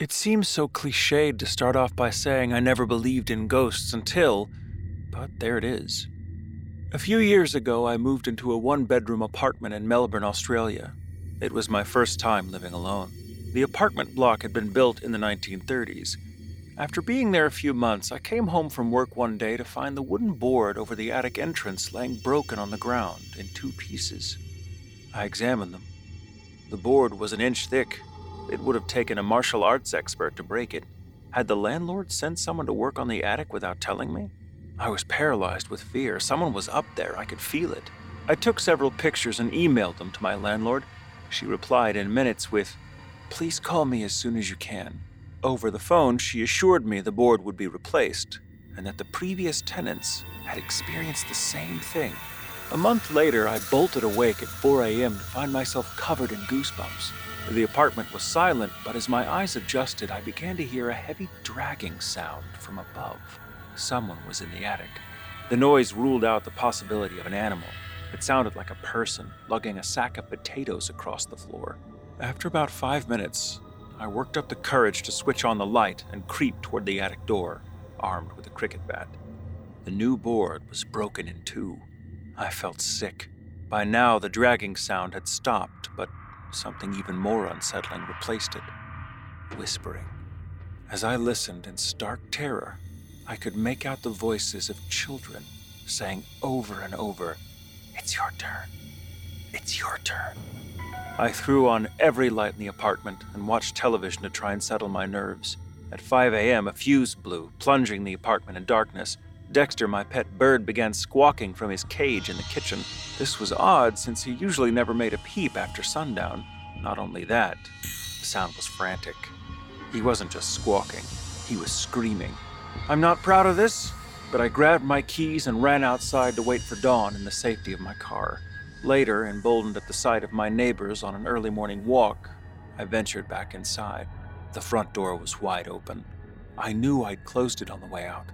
It seems so cliched to start off by saying I never believed in ghosts until, but there it is. A few years ago, I moved into a one bedroom apartment in Melbourne, Australia. It was my first time living alone. The apartment block had been built in the 1930s. After being there a few months, I came home from work one day to find the wooden board over the attic entrance laying broken on the ground in two pieces. I examined them. The board was an inch thick. It would have taken a martial arts expert to break it. Had the landlord sent someone to work on the attic without telling me? I was paralyzed with fear. Someone was up there. I could feel it. I took several pictures and emailed them to my landlord. She replied in minutes with, Please call me as soon as you can. Over the phone, she assured me the board would be replaced and that the previous tenants had experienced the same thing. A month later, I bolted awake at 4 a.m. to find myself covered in goosebumps. The apartment was silent, but as my eyes adjusted, I began to hear a heavy dragging sound from above. Someone was in the attic. The noise ruled out the possibility of an animal. It sounded like a person lugging a sack of potatoes across the floor. After about five minutes, I worked up the courage to switch on the light and creep toward the attic door, armed with a cricket bat. The new board was broken in two. I felt sick. By now, the dragging sound had stopped, but something even more unsettling replaced it whispering. As I listened in stark terror, I could make out the voices of children saying over and over, It's your turn. It's your turn. I threw on every light in the apartment and watched television to try and settle my nerves. At 5 a.m., a fuse blew, plunging the apartment in darkness. Dexter, my pet bird, began squawking from his cage in the kitchen. This was odd since he usually never made a peep after sundown. Not only that, the sound was frantic. He wasn't just squawking, he was screaming. I'm not proud of this, but I grabbed my keys and ran outside to wait for dawn in the safety of my car. Later, emboldened at the sight of my neighbors on an early morning walk, I ventured back inside. The front door was wide open. I knew I'd closed it on the way out.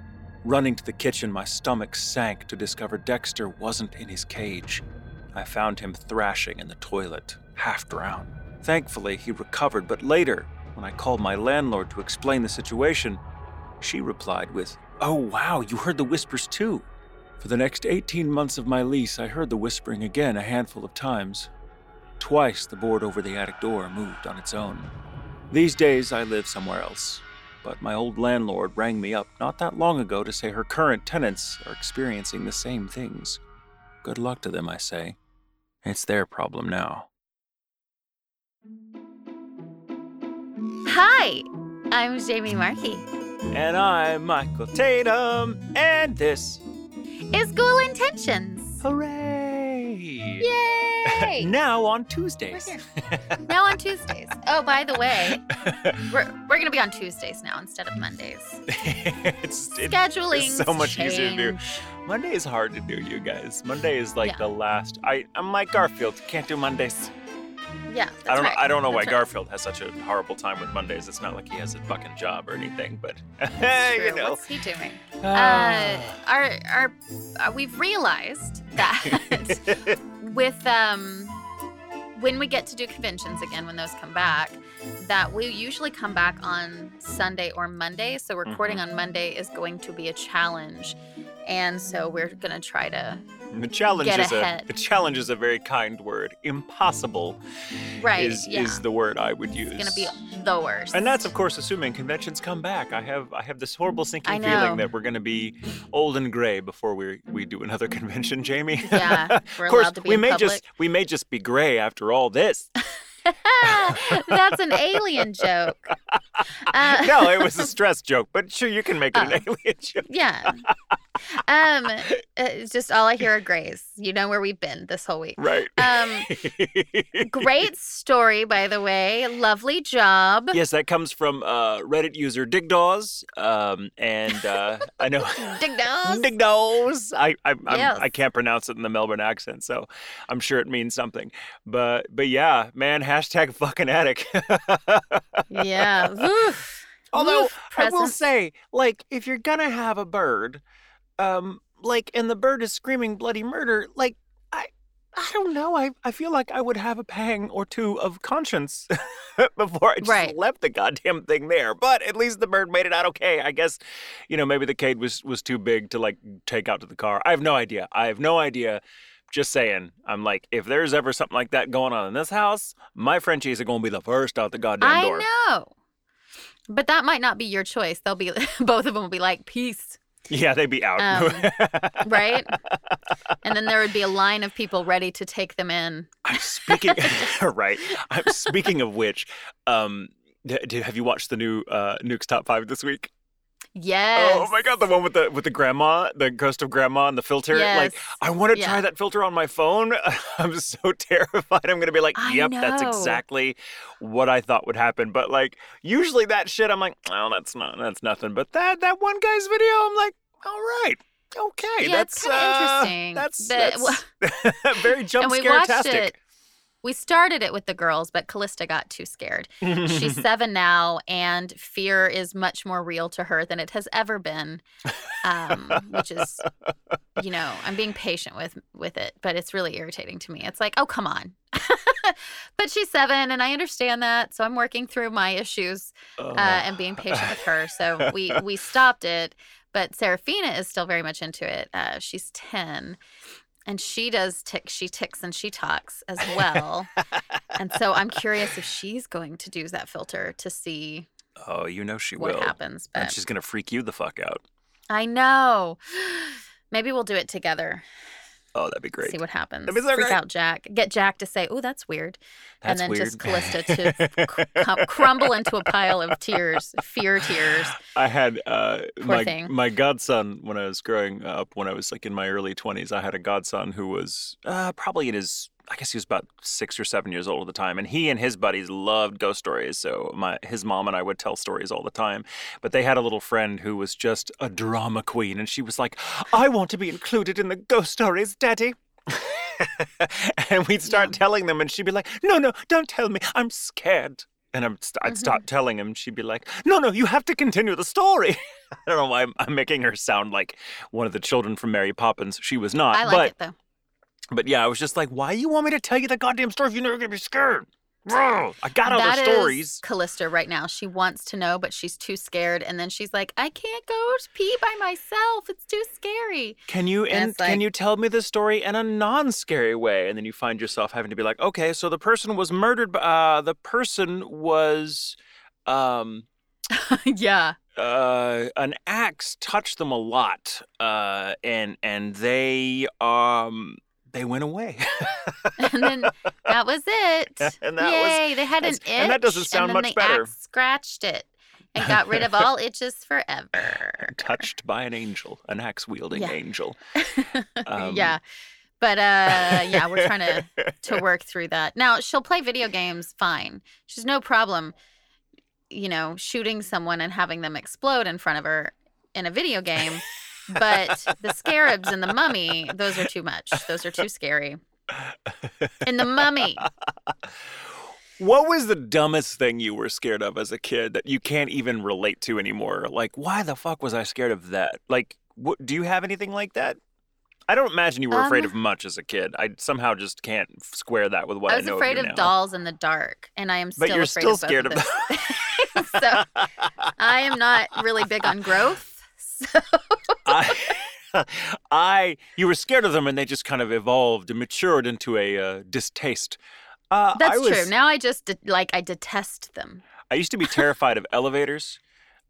Running to the kitchen, my stomach sank to discover Dexter wasn't in his cage. I found him thrashing in the toilet, half drowned. Thankfully, he recovered, but later, when I called my landlord to explain the situation, she replied with, Oh, wow, you heard the whispers too. For the next 18 months of my lease, I heard the whispering again a handful of times. Twice the board over the attic door moved on its own. These days, I live somewhere else, but my old landlord rang me up not that long ago to say her current tenants are experiencing the same things. Good luck to them, I say. It's their problem now. Hi, I'm Jamie Marchi. And I'm Michael Tatum, and this Is Ghoul Intentions. Hooray! Yay! now on Tuesdays. now on Tuesdays. Oh, by the way, we're, we're going to be on Tuesdays now instead of Mondays. it's, it- Scheduling. so much easier to do. Monday is hard to do, you guys. Monday is like Yeah. the last. I I'm like Garfield. Can't do Mondays. Yeah, that's I don't. right. I don't know why right. Garfield has such a horrible time with Mondays. It's not like he has a fucking job or anything, but you know. What's he doing? Uh, Ah. our, our, uh, we've realized that with um, when we get to do conventions again, when those come back, that we usually come back on Sunday or Monday. So recording Mm-hmm. on Monday is going to be a challenge, and so we're gonna try to the challenge Get is ahead. a the challenge is a very kind word. Impossible right. is yeah, is the word I would use. it's gonna be the worst. And that's of course assuming conventions come back. I have I have this horrible sinking feeling that we're going to be old and gray before we we do another convention, Jamie. yeah. We're of course, allowed to be we may public. just we may just be gray after all this. That's an alien joke. Uh, no, it was a stress joke, but sure you can make it an Oh. alien joke. Yeah. Um, it's just all I hear are grays. You know where we've been this whole week. Right. Um, Great story, by the way. Lovely job. yes, that comes from uh, Reddit user Digdaws, um, and uh, I know Dig nose. Digdaws. I I I'm, Yes. I can't pronounce it in the Melbourne accent, so I'm sure it means something. But but yeah, man, hashtag fucking attic. Yeah. Oof. Although Oof. I will say, like, if you're gonna have a bird, um, like, and the bird is screaming bloody murder, like, I, I don't know. I, I feel like I would have a pang or two of conscience before I just Right. left the goddamn thing there. But at least the bird made it out okay. I guess, you know, maybe the cage was, was too big to like take out to the car. I have no idea. I have no idea. Just saying. I'm like, if there's ever something like that going on in this house, my Frenchies are going to be the first out the goddamn I door. know. But that might not be your choice. They'll be both of them will be like peace, Yeah, they'd be out. Um, right? and then there would be a line of people ready to take them in. I'm speaking right. I'm speaking of which. Um, have you watched the new uh, Nuke's Top Five this week? Yes. Oh my god, the one with the with the grandma, the ghost of grandma, and the filter. Like, I want to try that filter on my phone. I'm so terrified. I'm gonna be like, yep, that's exactly what I thought would happen. But like, usually that shit, I'm like, oh, that's not, that's nothing. But that that one guy's video, I'm like, all right. Okay, Yeah, that's uh, interesting, That's, that's very jump scare tastic. We started it with the girls, but Callista got too scared. She's seven now, and fear is much more real to her than it has ever been. Um, which is, you know, I'm being patient with with it, but it's really irritating to me. It's like, oh, come on. but she's seven, and I understand that, so I'm working through my issues Oh. uh, and being patient with her. So we we stopped it, but Serafina is still very much into it. Uh, she's ten, and she does tick. She ticks and she talks as well. and so I'm curious if she's going to use that filter to see oh, you know she will what will. happens. And But she's gonna freak you the fuck out. I know. Maybe we'll do it together. Oh, that'd be great. See what happens. So Freak great. out Jack. Get Jack to say, "Oh, that's weird," That's and then weird. just Callista to cr- crumble into a pile of tears, fear tears. I had uh, my thing. my godson when I was growing up. When I was like in my early twenties, I had a godson who was uh, probably in his. I guess he was about six or seven years old at the time, and he and his buddies loved ghost stories. So my his mom and I would tell stories all the time. But they had a little friend who was just a drama queen, and she was like, "I want to be included in the ghost stories, Daddy." and we'd start Yeah. telling them, and she'd be like, "No, no, don't tell me. I'm scared." And I'm st- I'd Mhm. stop telling him. She'd be like, "No, no, you have to continue the story." I don't know why I'm, I'm making her sound like one of the children from Mary Poppins. She was not. I like but it though. But yeah, I was just like, "Why you want me to tell you the goddamn story if you're never gonna be scared?" Bro, I got all That the is stories. Callista right now. She wants to know, but she's too scared. And then she's like, I can't go to pee by myself. It's too scary. Can you And and it's can you tell me the story in a non-scary way? And then you find yourself having to be like, okay, so the person was murdered. Uh, the person was, um, yeah. uh, an axe touched them a lot, uh, and and they um they went away. And then that was it. And that was- Yay. they had an itch. and that doesn't sound much better. axe scratched it and got rid of all itches forever. Touched by an angel, an axe wielding Yeah. angel. Um, yeah. But uh yeah, we're trying to to work through that. Now, she'll play video games fine. She's no problem you know, shooting someone and having them explode in front of her in a video game. But the scarabs and the mummy, those are too much. Those are too scary. And the mummy. What was the dumbest thing you were scared of as a kid that you can't even relate to anymore? Like, why the fuck was I scared of that? Like, what, do you have anything like that? I don't imagine you were afraid Um, of much as a kid. I somehow just can't square that with what I I, was know afraid of, of dolls in the dark, and I am still But you're afraid still of scared of of so I am not really big on growth. So I, I, you were scared of them, and they just kind of evolved and matured into a uh, distaste. Uh, I that's was, true. Now I just de- like I detest them. I used to be terrified of elevators.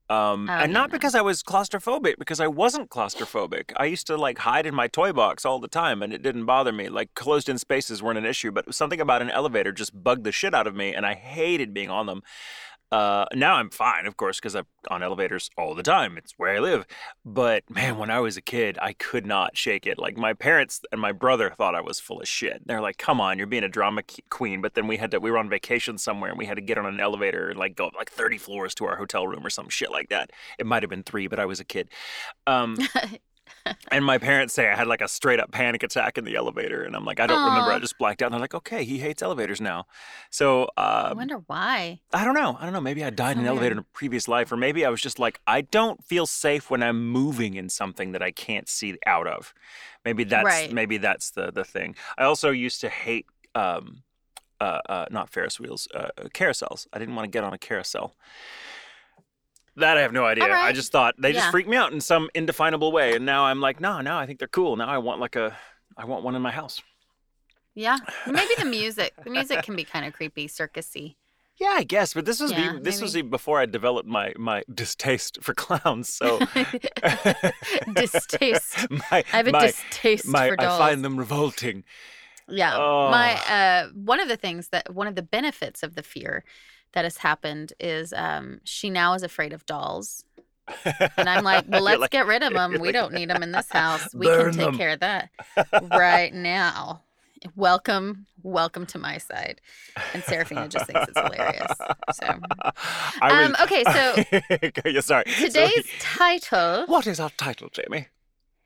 Um, Oh, and yeah, not no. because I was claustrophobic, because I wasn't claustrophobic. I used to like hide in my toy box all the time and it didn't bother me. Like closed in spaces weren't an issue, but something about an elevator just bugged the shit out of me and I hated being on them. Uh, now I'm fine, of course, because I'm on elevators all the time. It's where I live. But man, when I was a kid, I could not shake it. Like my parents and my brother thought I was full of shit. They're like, "Come on, you're being a drama queen." But then we had to. We were on vacation somewhere, and we had to get on an elevator and like go up like 30 floors to our hotel room or some shit like that. It might have been three, but I was a kid. Um, and my parents say I had like a straight up panic attack in the elevator, and I'm like, I don't remember. I just blacked out. And they're like, okay, he hates elevators now. So I um, wonder why. I don't know. I don't know. Maybe I died in an elevator in a previous life, or maybe I was just like, I don't feel safe when I'm moving in something that I can't see out of. Maybe that's Right. maybe that's the the thing. I also used to hate um, uh, uh, not Ferris wheels, uh, carousels. I didn't want to get on a carousel. That I have no idea. I just thought they just freaked me out in some indefinable way, and now I'm like, no, no, I think they're cool. Now I want like a, I want one in my house. Yeah. Maybe the music. The music can be kind of creepy, circusy. Yeah, I guess, but this was Yeah, be, this was maybe. even before I developed my my distaste for clowns. So distaste. my, I have a my, distaste my for dolls. I find them revolting. Yeah. My Oh. uh one of the things that one of the benefits of the fear that has happened is um she now is afraid of dolls. And I'm like, well, let's like, get rid of them. We like, don't need them in this house. We can take them. care of that right now. Welcome, welcome to my side. And Seraphina just thinks it's hilarious. So, I um, okay, so yeah, sorry. So- today's title what is our title, Jamie?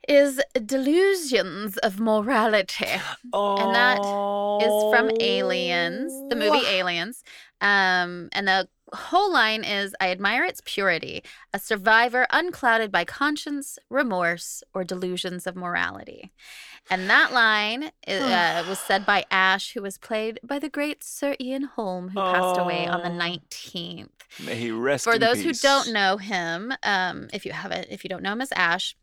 is Delusions of Morality. Oh, that is from Aliens, the movie Aliens. Um, and the whole line is I admire its purity, a survivor unclouded by conscience, remorse, or delusions of morality. And that line uh, was said by Ash, who was played by the great Sir Ian Holm, who passed away on the Oh. 19th. May he rest For those peace. who don't know him, um, if you haven't, if you don't know him as Ash,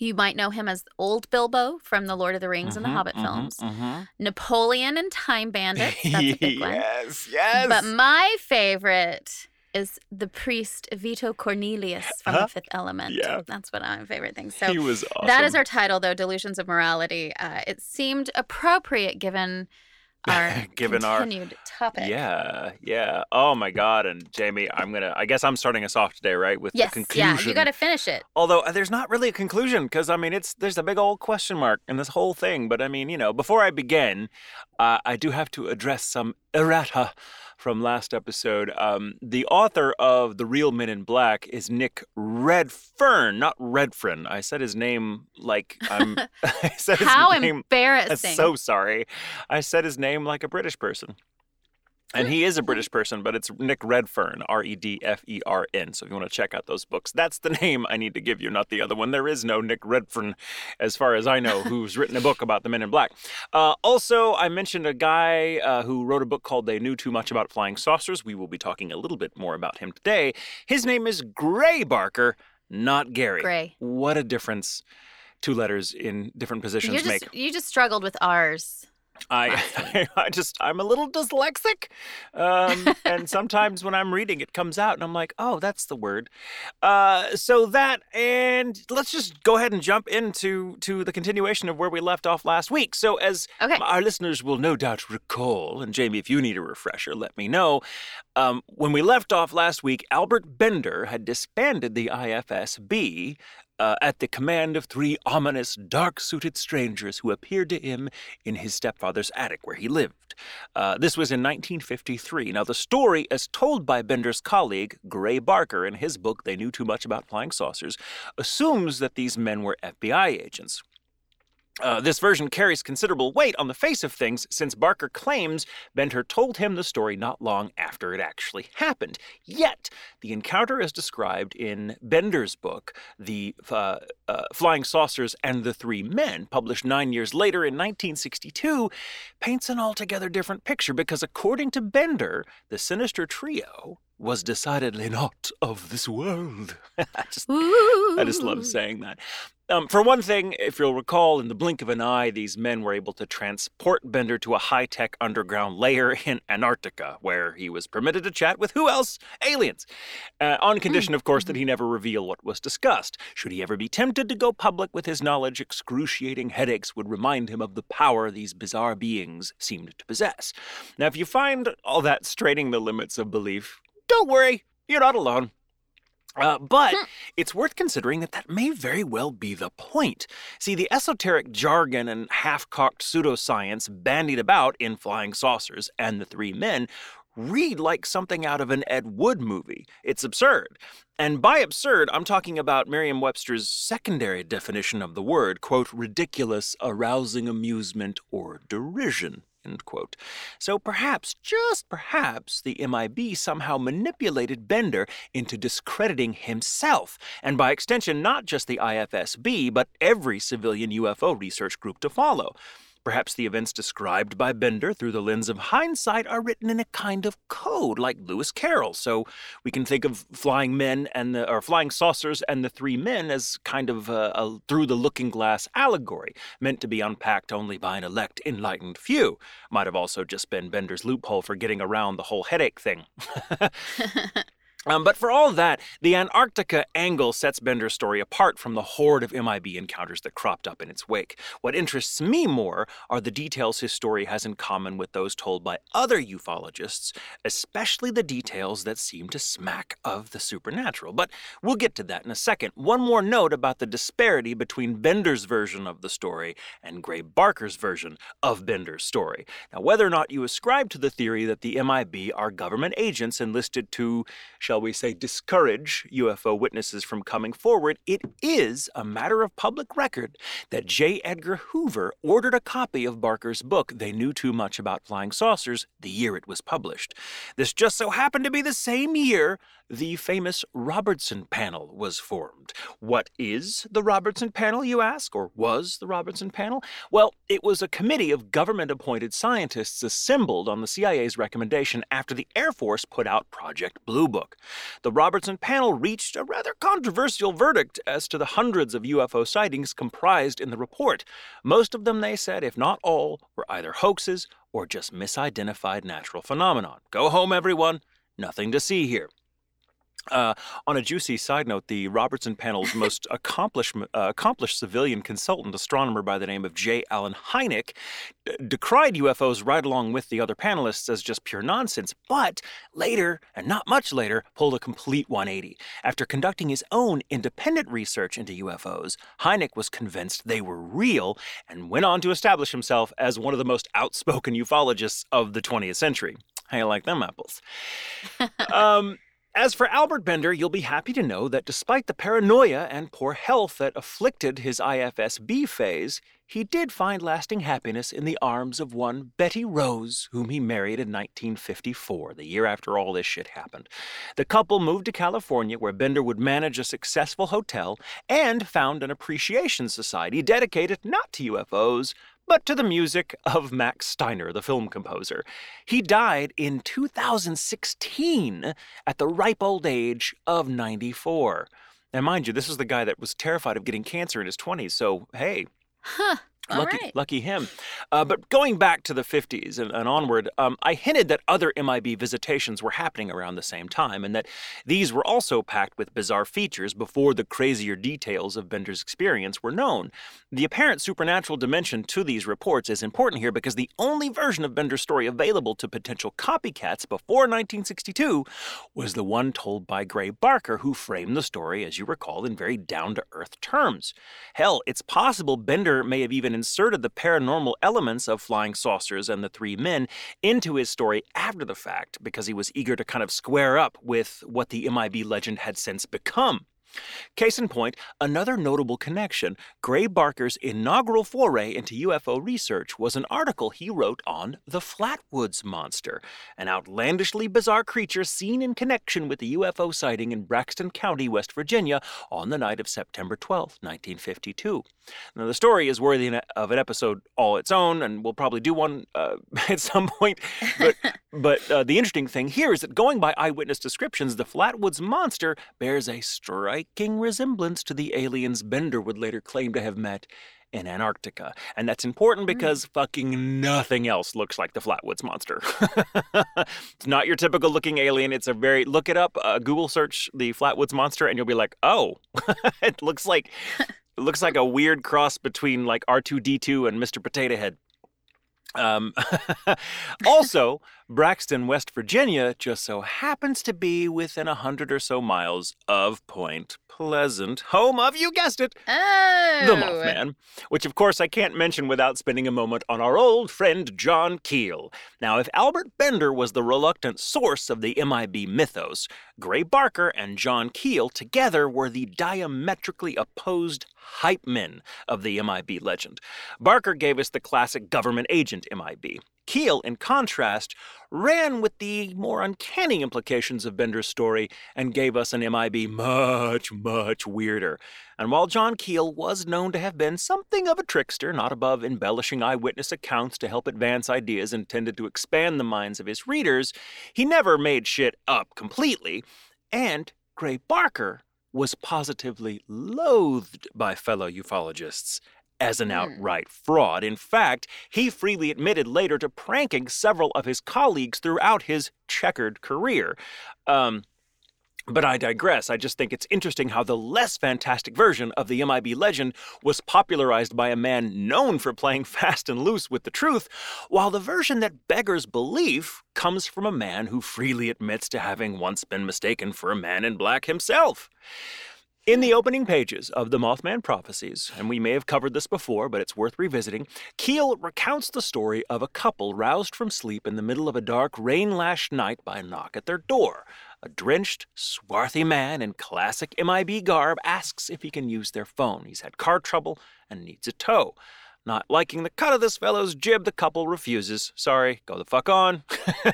you might know him as Old Bilbo from the Lord of the Rings and the Mhm, Hobbit mhm, films. mhm. Napoleon and Time Bandits. That's a big one. yes, yes. But my favorite is the priest Vito Cornelius from Uh-huh. The Fifth Element. Yeah. That's what my favorite thing. So he was awesome. that is our title, though Delusions of Morality. Uh, it seemed appropriate given our Given our- topic. Yeah, yeah. Oh my God! And Jamie, I'm gonna. I guess I'm starting us off today, right? With Yes, the conclusion. yeah, you got to finish it. Although uh, there's not really a conclusion, because I mean, it's there's a big old question mark in this whole thing. But I mean, you know, before I begin, uh, I do have to address some errata from last episode. Um, the author of The Real Men in Black is Nick Redfern, not Redfern. I said his name like I'm. I said his How name. I'm embarrassing. so sorry. I said his name like a British person. And he is a British person, but it's Nick Redfern, R E D F E R N. So if you want to check out those books, that's the name I need to give you, not the other one. There is no Nick Redfern, as far as I know, who's written a book about the Men in Black. Uh, also, I mentioned a guy uh, who wrote a book called They Knew Too Much About Flying Saucers. We will be talking a little bit more about him today. His name is Gray Barker, not Gary. Gray. What a difference two letters in different positions You just make. you just struggled with R's. I, I just I'm a little dyslexic, um, and sometimes when I'm reading, it comes out, and I'm like, oh, that's the word. Uh, so that, and let's just go ahead and jump into to the continuation of where we left off last week. So as Okay. our listeners will no doubt recall, and Jamie, if you need a refresher, let me know. Um, when we left off last week, Albert Bender had disbanded the IFSB uh, at the command of three ominous, dark suited strangers who appeared to him in his stepfather's attic where he lived. Uh, this was in 1953. Now, the story, as told by Bender's colleague, Gray Barker, in his book, They Knew Too Much About Flying Saucers, assumes that these men were FBI agents. Uh, this version carries considerable weight on the face of things since Barker claims Bender told him the story not long after it actually happened. Yet, the encounter as described in Bender's book, The uh, uh, Flying Saucers and the Three Men, published nine years later in 1962, paints an altogether different picture because, according to Bender, the sinister trio was decidedly not of this world. I just I just love saying that. Um, for one thing, if you'll recall, in the blink of an eye, these men were able to transport Bender to a high tech underground lair in Antarctica, where he was permitted to chat with who else? Aliens. Uh, on condition, of course, that he never reveal what was discussed. Should he ever be tempted to go public with his knowledge, excruciating headaches would remind him of the power these bizarre beings seemed to possess. Now, if you find all that straining the limits of belief, don't worry, you're not alone. Uh, but it's worth considering that that may very well be the point. See, the esoteric jargon and half cocked pseudoscience bandied about in Flying Saucers and the Three Men read like something out of an Ed Wood movie. It's absurd. And by absurd, I'm talking about Merriam Webster's secondary definition of the word, quote, ridiculous, arousing amusement, or derision. So perhaps, just perhaps, the MIB somehow manipulated Bender into discrediting himself, and by extension, not just the IFSB, but every civilian UFO research group to follow. Perhaps the events described by Bender through the lens of hindsight are written in a kind of code, like Lewis Carroll. So we can think of flying men and the, or flying saucers and the three men as kind of a, a through the looking glass allegory, meant to be unpacked only by an elect enlightened few. Might have also just been Bender's loophole for getting around the whole headache thing. Um, but for all that, the Antarctica angle sets Bender's story apart from the horde of MIB encounters that cropped up in its wake. What interests me more are the details his story has in common with those told by other ufologists, especially the details that seem to smack of the supernatural. But we'll get to that in a second. One more note about the disparity between Bender's version of the story and Gray Barker's version of Bender's story. Now, whether or not you ascribe to the theory that the MIB are government agents enlisted to shall we say, discourage UFO witnesses from coming forward, it is a matter of public record that J. Edgar Hoover ordered a copy of Barker's book, They Knew Too Much About Flying Saucers, the year it was published. This just so happened to be the same year the famous Robertson Panel was formed. What is the Robertson Panel, you ask, or was the Robertson Panel? Well, it was a committee of government appointed scientists assembled on the CIA's recommendation after the Air Force put out Project Blue Book. The Robertson Panel reached a rather controversial verdict as to the hundreds of UFO sightings comprised in the report. Most of them, they said, if not all, were either hoaxes or just misidentified natural phenomenon. Go home, everyone. Nothing to see here. Uh, on a juicy side note, the Robertson panel's most accomplished, uh, accomplished civilian consultant, astronomer by the name of J. Allen Hynek, d- decried UFOs right along with the other panelists as just pure nonsense, but later, and not much later, pulled a complete 180. After conducting his own independent research into UFOs, Hynek was convinced they were real and went on to establish himself as one of the most outspoken ufologists of the 20th century. How you like them apples? um, as for Albert Bender, you'll be happy to know that despite the paranoia and poor health that afflicted his IFSB phase, he did find lasting happiness in the arms of one Betty Rose, whom he married in 1954, the year after all this shit happened. The couple moved to California, where Bender would manage a successful hotel and found an appreciation society dedicated not to UFOs, but to the music of Max Steiner, the film composer. He died in 2016 at the ripe old age of 94. Now, mind you, this is the guy that was terrified of getting cancer in his 20s, so hey. Huh. Lucky, right. lucky him. Uh, but going back to the 50s and, and onward, um, I hinted that other MIB visitations were happening around the same time, and that these were also packed with bizarre features before the crazier details of Bender's experience were known. The apparent supernatural dimension to these reports is important here because the only version of Bender's story available to potential copycats before 1962 was the one told by Gray Barker, who framed the story, as you recall, in very down to earth terms. Hell, it's possible Bender may have even inserted the paranormal elements of flying saucers and the three men into his story after the fact because he was eager to kind of square up with what the MIB legend had since become. Case in point, another notable connection Gray Barker's inaugural foray into UFO research was an article he wrote on the Flatwoods Monster, an outlandishly bizarre creature seen in connection with the UFO sighting in Braxton County, West Virginia, on the night of September 12, 1952. Now, the story is worthy of an episode all its own, and we'll probably do one uh, at some point. But, but uh, the interesting thing here is that going by eyewitness descriptions, the Flatwoods Monster bears a striking resemblance to the aliens Bender would later claim to have met in Antarctica. And that's important because mm. fucking nothing else looks like the Flatwoods Monster. it's not your typical looking alien. It's a very, look it up, uh, Google search the Flatwoods Monster, and you'll be like, oh, it looks like it looks like a weird cross between like R2D2 and Mr. Potato Head. Um, also, Braxton, West Virginia just so happens to be within a hundred or so miles of Point Pleasant, home of, you guessed it, Oh. the Mothman, which of course I can't mention without spending a moment on our old friend John Keel. Now, if Albert Bender was the reluctant source of the MIB mythos, Gray Barker and John Keel together were the diametrically opposed hype men of the MIB legend. Barker gave us the classic government agent MIB. Keel, in contrast, ran with the more uncanny implications of Bender's story and gave us an MIB much, much weirder. And while John Keel was known to have been something of a trickster, not above embellishing eyewitness accounts to help advance ideas intended to expand the minds of his readers, he never made shit up completely. And Gray Barker was positively loathed by fellow ufologists as an Hmm. outright fraud. In fact, he freely admitted later to pranking several of his colleagues throughout his checkered career. Um, but I digress. I just think it's interesting how the less fantastic version of the MIB legend was popularized by a man known for playing fast and loose with the truth, while the version that beggars belief comes from a man who freely admits to having once been mistaken for a man in black himself. In the opening pages of the Mothman Prophecies, and we may have covered this before, but it's worth revisiting, Keel recounts the story of a couple roused from sleep in the middle of a dark, rain lashed night by a knock at their door. A drenched, swarthy man in classic MIB garb asks if he can use their phone. He's had car trouble and needs a tow. Not liking the cut of this fellow's jib, the couple refuses. Sorry, go the fuck on.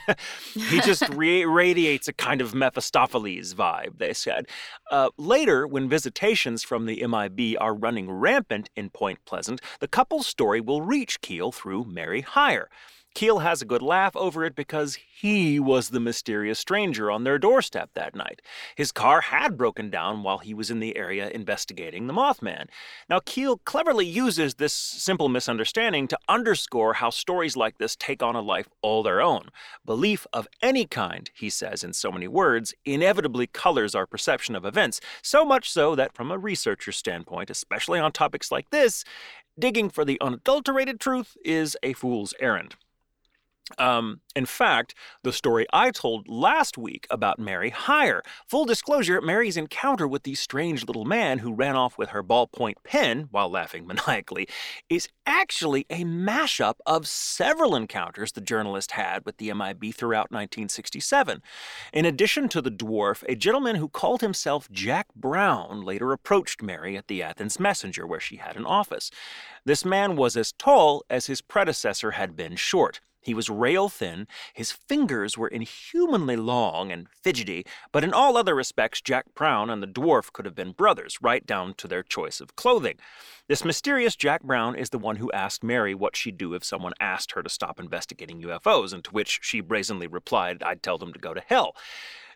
he just re- radiates a kind of Mephistopheles vibe, they said. Uh, later, when visitations from the MIB are running rampant in Point Pleasant, the couple's story will reach Keel through Mary Hyre. Keel has a good laugh over it because he was the mysterious stranger on their doorstep that night. His car had broken down while he was in the area investigating the Mothman. Now, Keel cleverly uses this simple misunderstanding to underscore how stories like this take on a life all their own. Belief of any kind, he says in so many words, inevitably colors our perception of events, so much so that from a researcher's standpoint, especially on topics like this, digging for the unadulterated truth is a fool's errand. Um, in fact, the story I told last week about Mary Hyre. Full disclosure, Mary's encounter with the strange little man who ran off with her ballpoint pen while laughing maniacally is actually a mashup of several encounters the journalist had with the MIB throughout 1967. In addition to the dwarf, a gentleman who called himself Jack Brown later approached Mary at the Athens Messenger, where she had an office. This man was as tall as his predecessor had been short. He was rail thin, his fingers were inhumanly long and fidgety, but in all other respects, Jack Brown and the dwarf could have been brothers, right down to their choice of clothing. This mysterious Jack Brown is the one who asked Mary what she'd do if someone asked her to stop investigating UFOs, and to which she brazenly replied, I'd tell them to go to hell.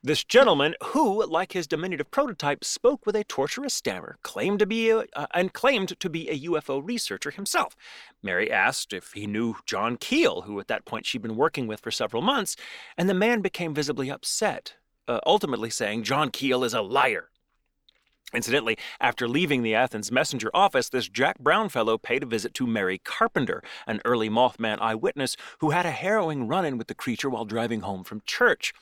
This gentleman, who, like his diminutive prototype, spoke with a torturous stammer, claimed to be a, uh, and claimed to be a UFO researcher himself. Mary asked if he knew John Keel, who at that point she'd been working with for several months, and the man became visibly upset, uh, ultimately saying John Keel is a liar. Incidentally, after leaving the Athens Messenger office, this Jack Brown fellow paid a visit to Mary Carpenter, an early Mothman eyewitness who had a harrowing run in with the creature while driving home from church.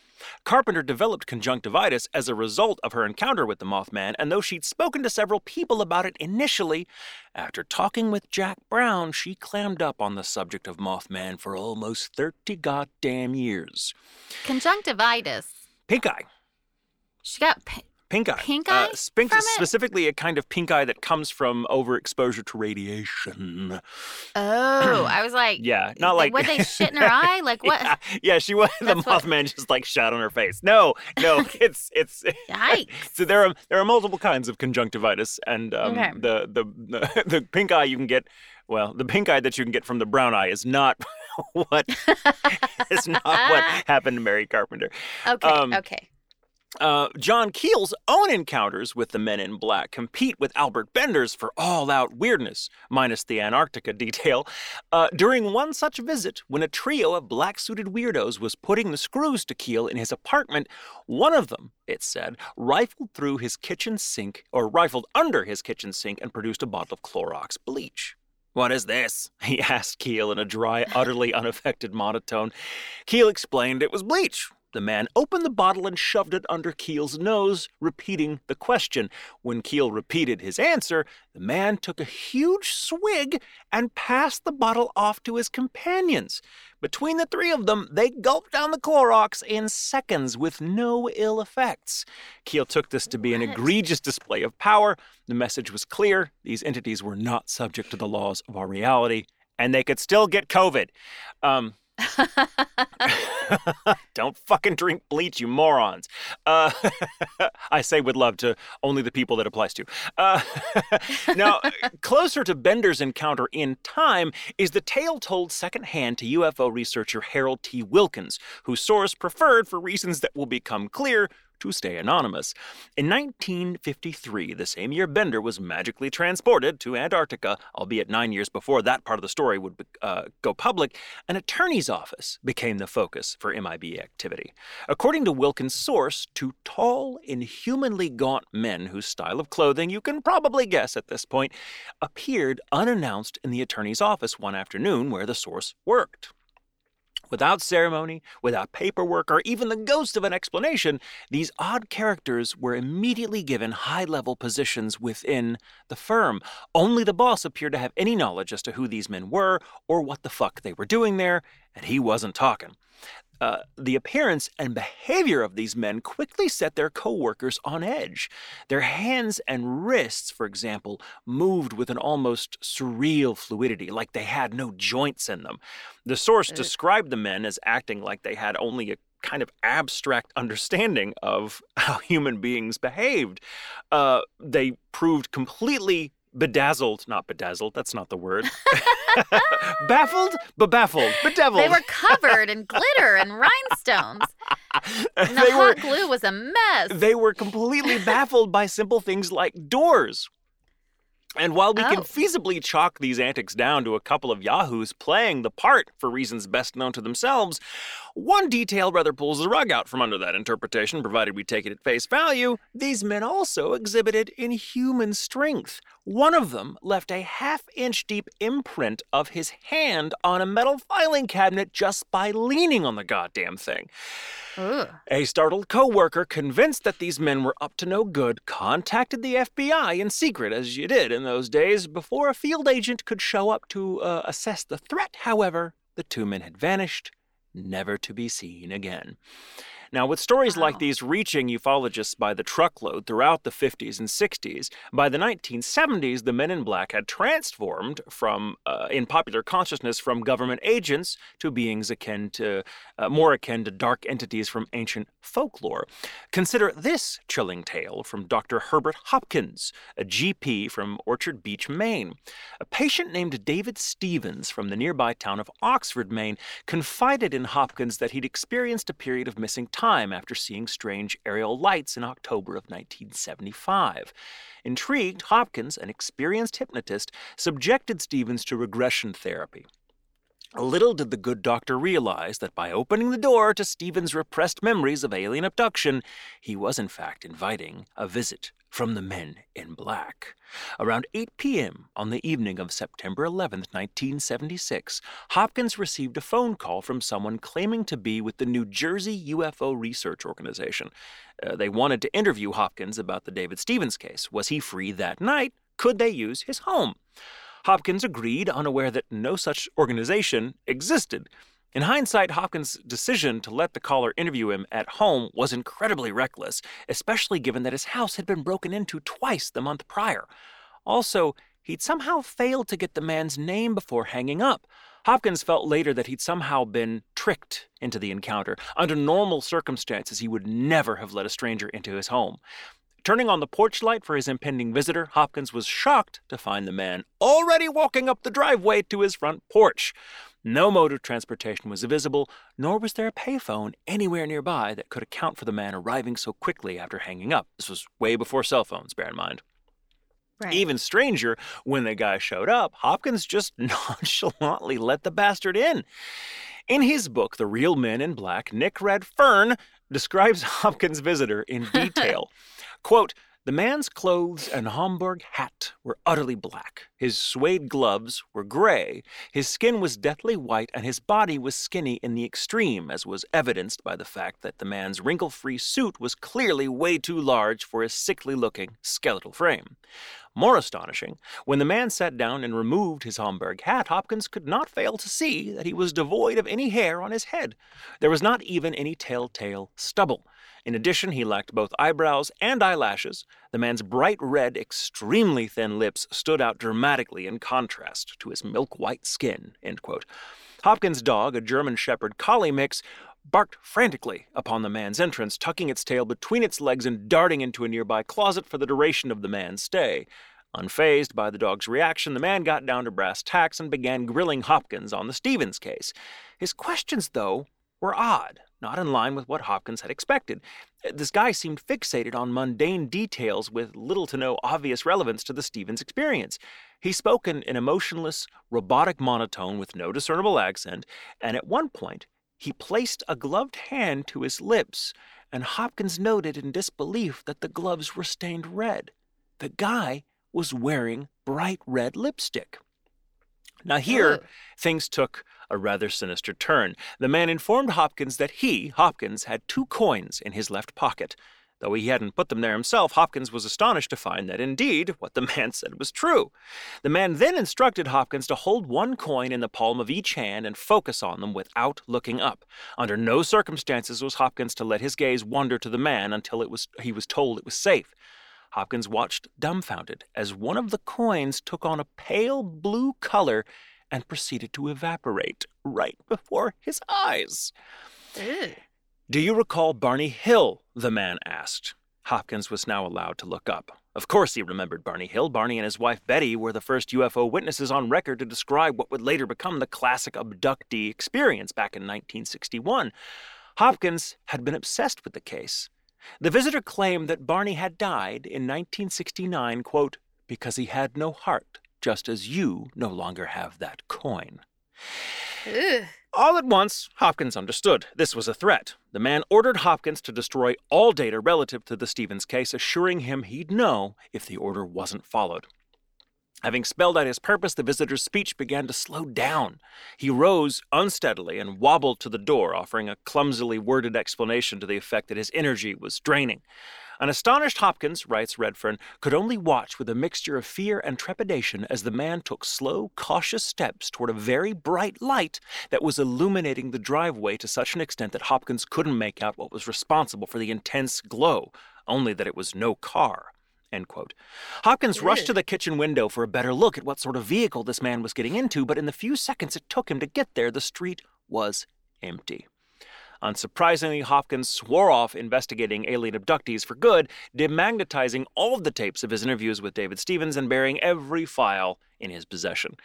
Carpenter developed conjunctivitis as a result of her encounter with the Mothman, and though she'd spoken to several people about it initially, after talking with Jack Brown, she clammed up on the subject of Mothman for almost 30 goddamn years. Conjunctivitis. Pink eye. She got. Pink eye. Pink Uh, spink- from it? specifically, a kind of pink eye that comes from overexposure to radiation. oh, I was like. Yeah, not like. what they shit in her eye? Like what? Yeah, yeah, she was. The That's what- Mothman just like shot on her face. No, no, it's it's. Yikes. So there are there are multiple kinds of conjunctivitis, and um, Okay. the, the the the pink eye you can get. Well, the pink eye that you can get from the brown eye is not what is not what happened to Mary Carpenter. Okay. um, okay. Uh, John Keel's own encounters with the men in black compete with Albert Bender's for all out weirdness, minus the Antarctica detail. Uh, during one such visit, when a trio of black suited weirdos was putting the screws to Keel in his apartment, one of them, it said, rifled through his kitchen sink, or rifled under his kitchen sink, and produced a bottle of Clorox bleach. What is this? He asked Keel in a dry, utterly unaffected monotone. Keel explained it was bleach. The man opened the bottle and shoved it under Keel's nose, repeating the question. When Keel repeated his answer, the man took a huge swig and passed the bottle off to his companions. Between the three of them, they gulped down the Clorox in seconds with no ill effects. Keel took this to be an egregious display of power. The message was clear these entities were not subject to the laws of our reality, and they could still get COVID. Um, don't fucking drink bleach, you morons. Uh, I say with love to only the people that applies to. Uh, now, closer to Bender's encounter in time is the tale told secondhand to UFO researcher Harold T. Wilkins, whose source preferred, for reasons that will become clear, to stay anonymous. In 1953, the same year Bender was magically transported to Antarctica, albeit nine years before that part of the story would uh, go public, an attorney's office became the focus for MIB activity. According to Wilkins' source, two tall, inhumanly gaunt men whose style of clothing you can probably guess at this point appeared unannounced in the attorney's office one afternoon where the source worked. Without ceremony, without paperwork, or even the ghost of an explanation, these odd characters were immediately given high level positions within the firm. Only the boss appeared to have any knowledge as to who these men were or what the fuck they were doing there, and he wasn't talking. Uh, the appearance and behavior of these men quickly set their coworkers on edge. Their hands and wrists, for example, moved with an almost surreal fluidity, like they had no joints in them. The source described the men as acting like they had only a kind of abstract understanding of how human beings behaved. Uh, they proved completely bedazzled, not bedazzled, that's not the word. Baffled, bebaffled, bedeviled. They were covered in glitter and rhinestones. And the They hot were- glue was a mess. they were completely baffled by simple things like doors. And while we can Oh. feasibly chalk these antics down to a couple of yahoos playing the part for reasons best known to themselves, one detail rather pulls the rug out from under that interpretation, provided we take it at face value. These men also exhibited inhuman strength. One of them left a half inch deep imprint of his hand on a metal filing cabinet just by leaning on the goddamn thing. Ugh. A startled coworker, convinced that these men were up to no good, contacted the FBI in secret, as you did in those days, before a field agent could show up to uh, assess the threat. However, the two men had vanished, never to be seen again. Now, with stories Wow. like these reaching ufologists by the truckload throughout the 50s and 60s, by the 1970s, the men in black had transformed from, uh, in popular consciousness, from government agents to beings akin to, uh, more akin to dark entities from ancient folklore. Consider this chilling tale from Dr. Herbert Hopkins, a GP from Orchard Beach, Maine. A patient named David Stevens from the nearby town of Oxford, Maine, confided in Hopkins that he'd experienced a period of missing time after seeing strange aerial lights in October of 1975. Intrigued, Hopkins, an experienced hypnotist, subjected Stevens to regression therapy. Little did the good doctor realize that by opening the door to Stevens' repressed memories of alien abduction, he was in fact inviting a visit from the men in black. Around 8 p.m. on the evening of September 11, 1976, Hopkins received a phone call from someone claiming to be with the New Jersey UFO Research Organization. Uh, they wanted to interview Hopkins about the David Stevens case. Was he free that night? Could they use his home? Hopkins agreed, unaware that no such organization existed. In hindsight, Hopkins' decision to let the caller interview him at home was incredibly reckless, especially given that his house had been broken into twice the month prior. Also, he'd somehow failed to get the man's name before hanging up. Hopkins felt later that he'd somehow been tricked into the encounter. Under normal circumstances, he would never have let a stranger into his home. Turning on the porch light for his impending visitor, Hopkins was shocked to find the man already walking up the driveway to his front porch. No mode of transportation was visible, nor was there a payphone anywhere nearby that could account for the man arriving so quickly after hanging up. This was way before cell phones, bear in mind. Right. Even stranger, when the guy showed up, Hopkins just nonchalantly let the bastard in. In his book, The Real Men in Black, Nick Redfern describes Hopkins' visitor in detail. Quote, The man's clothes and Homburg hat were utterly black. His suede gloves were gray. His skin was deathly white, and his body was skinny in the extreme, as was evidenced by the fact that the man's wrinkle free suit was clearly way too large for his sickly looking skeletal frame. More astonishing, when the man sat down and removed his Homburg hat, Hopkins could not fail to see that he was devoid of any hair on his head. There was not even any telltale stubble. In addition, he lacked both eyebrows and eyelashes. The man's bright red, extremely thin lips stood out dramatically in contrast to his milk white skin. Hopkins' dog, a German Shepherd Collie mix, barked frantically upon the man's entrance, tucking its tail between its legs and darting into a nearby closet for the duration of the man's stay. Unfazed by the dog's reaction, the man got down to brass tacks and began grilling Hopkins on the Stevens case. His questions, though, were odd not in line with what Hopkins had expected. This guy seemed fixated on mundane details with little to no obvious relevance to the Stevens experience. He spoke in an emotionless, robotic monotone with no discernible accent, and at one point, he placed a gloved hand to his lips, and Hopkins noted in disbelief that the gloves were stained red. The guy was wearing bright red lipstick. Now, here, things took a rather sinister turn. The man informed Hopkins that he, Hopkins, had two coins in his left pocket. Though he hadn't put them there himself, Hopkins was astonished to find that indeed what the man said was true. The man then instructed Hopkins to hold one coin in the palm of each hand and focus on them without looking up. Under no circumstances was Hopkins to let his gaze wander to the man until it was, he was told it was safe. Hopkins watched dumbfounded as one of the coins took on a pale blue color and proceeded to evaporate right before his eyes. Ew. Do you recall Barney Hill? the man asked. Hopkins was now allowed to look up. Of course, he remembered Barney Hill. Barney and his wife Betty were the first UFO witnesses on record to describe what would later become the classic abductee experience back in 1961. Hopkins had been obsessed with the case. The visitor claimed that Barney had died in 1969, quote, because he had no heart, just as you no longer have that coin. Ugh. All at once, Hopkins understood this was a threat. The man ordered Hopkins to destroy all data relative to the Stevens case, assuring him he'd know if the order wasn't followed. Having spelled out his purpose, the visitor's speech began to slow down. He rose unsteadily and wobbled to the door, offering a clumsily worded explanation to the effect that his energy was draining. An astonished Hopkins, writes Redfern, could only watch with a mixture of fear and trepidation as the man took slow, cautious steps toward a very bright light that was illuminating the driveway to such an extent that Hopkins couldn't make out what was responsible for the intense glow, only that it was no car. Hopkins rushed to the kitchen window for a better look at what sort of vehicle this man was getting into, but in the few seconds it took him to get there, the street was empty. Unsurprisingly, Hopkins swore off investigating alien abductees for good, demagnetizing all of the tapes of his interviews with David Stevens and burying every file in his possession.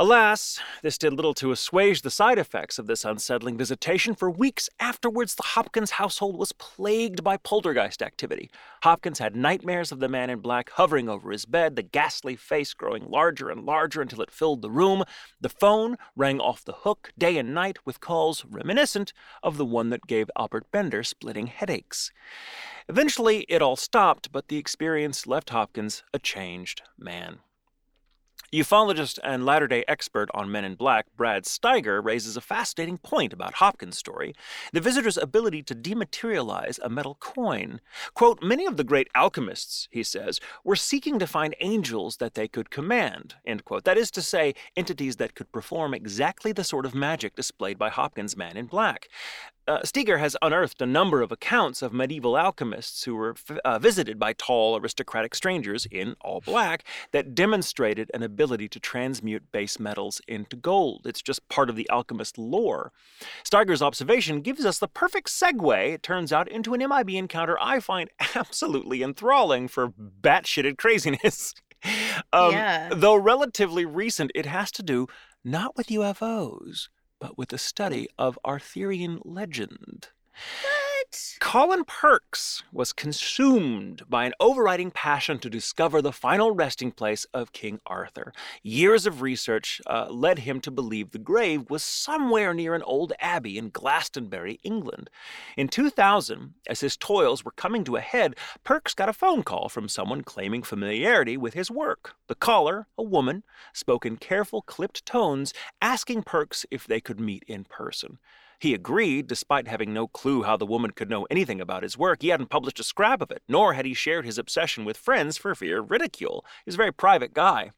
Alas, this did little to assuage the side effects of this unsettling visitation. For weeks afterwards, the Hopkins household was plagued by poltergeist activity. Hopkins had nightmares of the man in black hovering over his bed, the ghastly face growing larger and larger until it filled the room. The phone rang off the hook day and night with calls reminiscent of the one that gave Albert Bender splitting headaches. Eventually, it all stopped, but the experience left Hopkins a changed man. Ufologist and latter day expert on Men in Black, Brad Steiger, raises a fascinating point about Hopkins' story the visitor's ability to dematerialize a metal coin. Quote, Many of the great alchemists, he says, were seeking to find angels that they could command, end quote. That is to say, entities that could perform exactly the sort of magic displayed by Hopkins' Man in Black. Uh, Steiger has unearthed a number of accounts of medieval alchemists who were f- uh, visited by tall, aristocratic strangers in all black that demonstrated an ability to transmute base metals into gold. It's just part of the alchemist lore. Steiger's observation gives us the perfect segue, it turns out, into an MIB encounter I find absolutely enthralling for batshitted craziness. um, yeah. Though relatively recent, it has to do not with UFOs but with a study of Arthurian legend. What? Colin Perks was consumed by an overriding passion to discover the final resting place of King Arthur. Years of research uh, led him to believe the grave was somewhere near an old abbey in Glastonbury, England. In 2000, as his toils were coming to a head, Perks got a phone call from someone claiming familiarity with his work. The caller, a woman, spoke in careful, clipped tones, asking Perks if they could meet in person. He agreed, despite having no clue how the woman could know anything about his work. He hadn't published a scrap of it, nor had he shared his obsession with friends for fear of ridicule. He was a very private guy.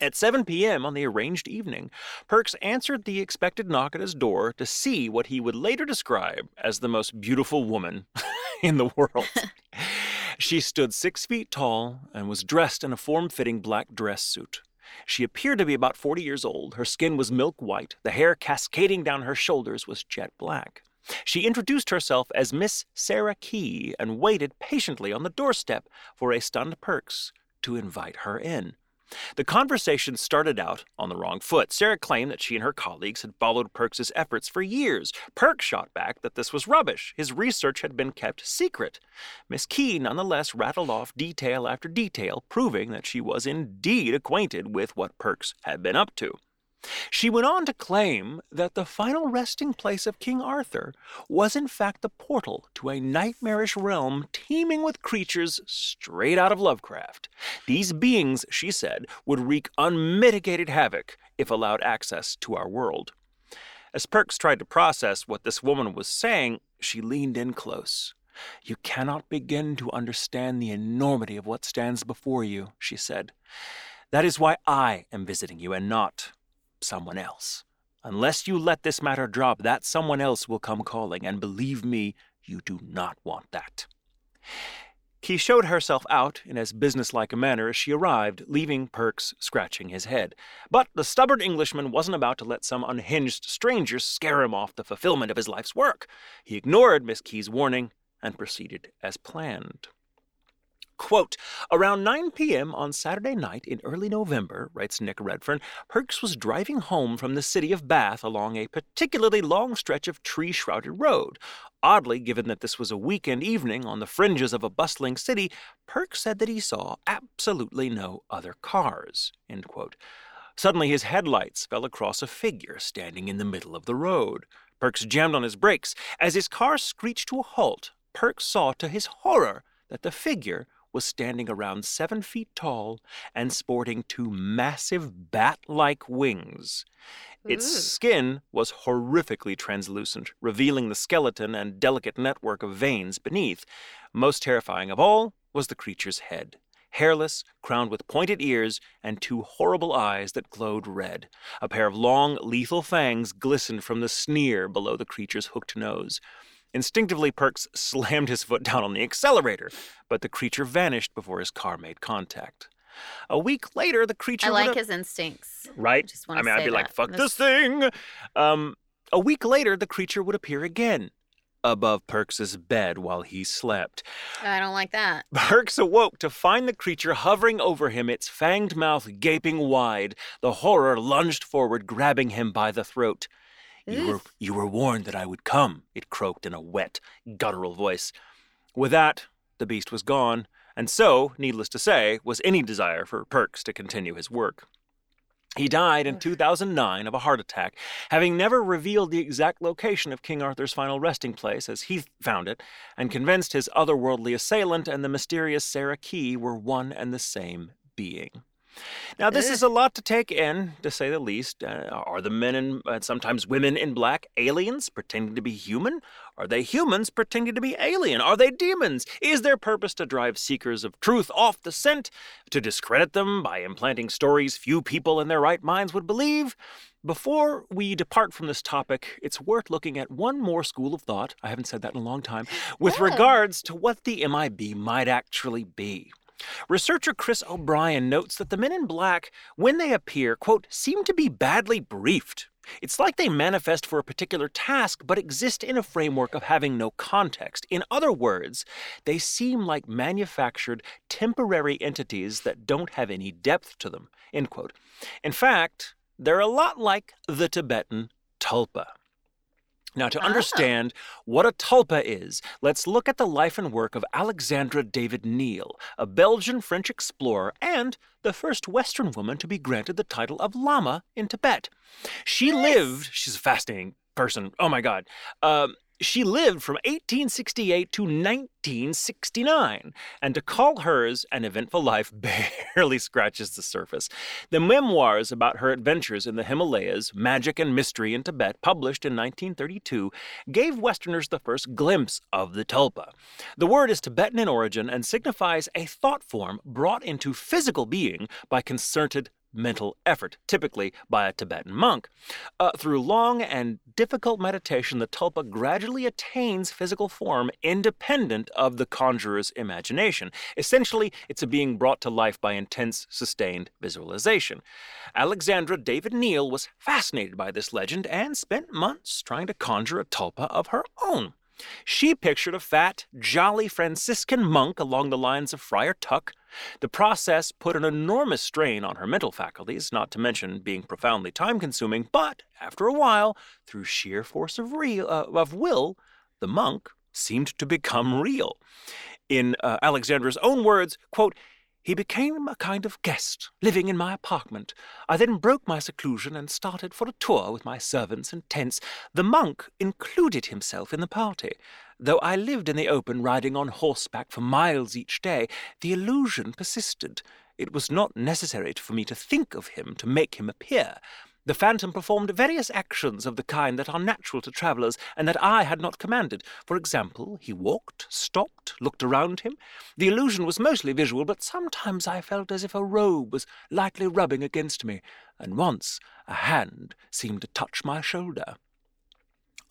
At 7 p.m. on the arranged evening, Perks answered the expected knock at his door to see what he would later describe as the most beautiful woman in the world. she stood six feet tall and was dressed in a form fitting black dress suit. She appeared to be about 40 years old. Her skin was milk white. The hair cascading down her shoulders was jet black. She introduced herself as Miss Sarah Key and waited patiently on the doorstep for a stunned Perks to invite her in. The conversation started out on the wrong foot. Sarah claimed that she and her colleagues had followed Perks's efforts for years. Perks shot back that this was rubbish. His research had been kept secret. Miss Key nonetheless rattled off detail after detail, proving that she was indeed acquainted with what Perks had been up to. She went on to claim that the final resting place of King Arthur was in fact the portal to a nightmarish realm teeming with creatures straight out of Lovecraft. These beings, she said, would wreak unmitigated havoc if allowed access to our world. As Perks tried to process what this woman was saying, she leaned in close. You cannot begin to understand the enormity of what stands before you, she said. That is why I am visiting you and not someone else. Unless you let this matter drop, that someone else will come calling, and believe me, you do not want that. Key showed herself out in as businesslike a manner as she arrived, leaving Perks scratching his head. But the stubborn Englishman wasn't about to let some unhinged stranger scare him off the fulfillment of his life's work. He ignored Miss Key's warning and proceeded as planned. Quote, around 9 p.m. on Saturday night in early November, writes Nick Redfern, Perks was driving home from the city of Bath along a particularly long stretch of tree shrouded road. Oddly, given that this was a weekend evening on the fringes of a bustling city, Perks said that he saw absolutely no other cars. End quote. Suddenly, his headlights fell across a figure standing in the middle of the road. Perks jammed on his brakes. As his car screeched to a halt, Perks saw to his horror that the figure was standing around seven feet tall and sporting two massive bat like wings. Its Ooh. skin was horrifically translucent, revealing the skeleton and delicate network of veins beneath. Most terrifying of all was the creature's head hairless, crowned with pointed ears, and two horrible eyes that glowed red. A pair of long, lethal fangs glistened from the sneer below the creature's hooked nose. Instinctively, Perks slammed his foot down on the accelerator, but the creature vanished before his car made contact. A week later, the creature. I like his instincts. Right? I, I mean, I'd be like, fuck this thing. Um, a week later, the creature would appear again above Perks's bed while he slept. I don't like that. Perks awoke to find the creature hovering over him, its fanged mouth gaping wide. The horror lunged forward, grabbing him by the throat. You were, you were warned that I would come, it croaked in a wet, guttural voice. With that, the beast was gone, and so, needless to say, was any desire for Perks to continue his work. He died in 2009 of a heart attack, having never revealed the exact location of King Arthur's final resting place as he found it, and convinced his otherworldly assailant and the mysterious Sarah Key were one and the same being. Now, this is a lot to take in, to say the least. Uh, are the men and uh, sometimes women in black aliens pretending to be human? Are they humans pretending to be alien? Are they demons? Is their purpose to drive seekers of truth off the scent? To discredit them by implanting stories few people in their right minds would believe? Before we depart from this topic, it's worth looking at one more school of thought, I haven't said that in a long time, with regards to what the MIB might actually be. Researcher Chris O'Brien notes that the men in black, when they appear, quote, seem to be badly briefed. It's like they manifest for a particular task but exist in a framework of having no context. In other words, they seem like manufactured temporary entities that don't have any depth to them. End quote. In fact, they're a lot like the Tibetan tulpa. Now, to Oh. understand what a tulpa is, let's look at the life and work of Alexandra David Néel, a Belgian French explorer and the first Western woman to be granted the title of Lama in Tibet. She Nice. lived, she's a fascinating person. Oh my God. Um, she lived from 1868 to 1969, and to call hers an eventful life barely scratches the surface. The memoirs about her adventures in the Himalayas, Magic and Mystery in Tibet, published in 1932, gave Westerners the first glimpse of the tulpa. The word is Tibetan in origin and signifies a thought form brought into physical being by concerted mental effort, typically by a Tibetan monk. Uh, through long and difficult meditation, the tulpa gradually attains physical form independent of the conjurer's imagination. Essentially, it's a being brought to life by intense, sustained visualization. Alexandra David Néel was fascinated by this legend and spent months trying to conjure a tulpa of her own. She pictured a fat, jolly Franciscan monk along the lines of Friar Tuck. The process put an enormous strain on her mental faculties, not to mention being profoundly time consuming, but after a while, through sheer force of, real, uh, of will, the monk seemed to become real. In uh, Alexandra's own words, quote, he became a kind of guest, living in my apartment. I then broke my seclusion and started for a tour with my servants and tents. The monk included himself in the party. Though I lived in the open, riding on horseback for miles each day, the illusion persisted. It was not necessary for me to think of him to make him appear. The phantom performed various actions of the kind that are natural to travellers and that I had not commanded. For example, he walked, stopped, looked around him. The illusion was mostly visual, but sometimes I felt as if a robe was lightly rubbing against me, and once a hand seemed to touch my shoulder.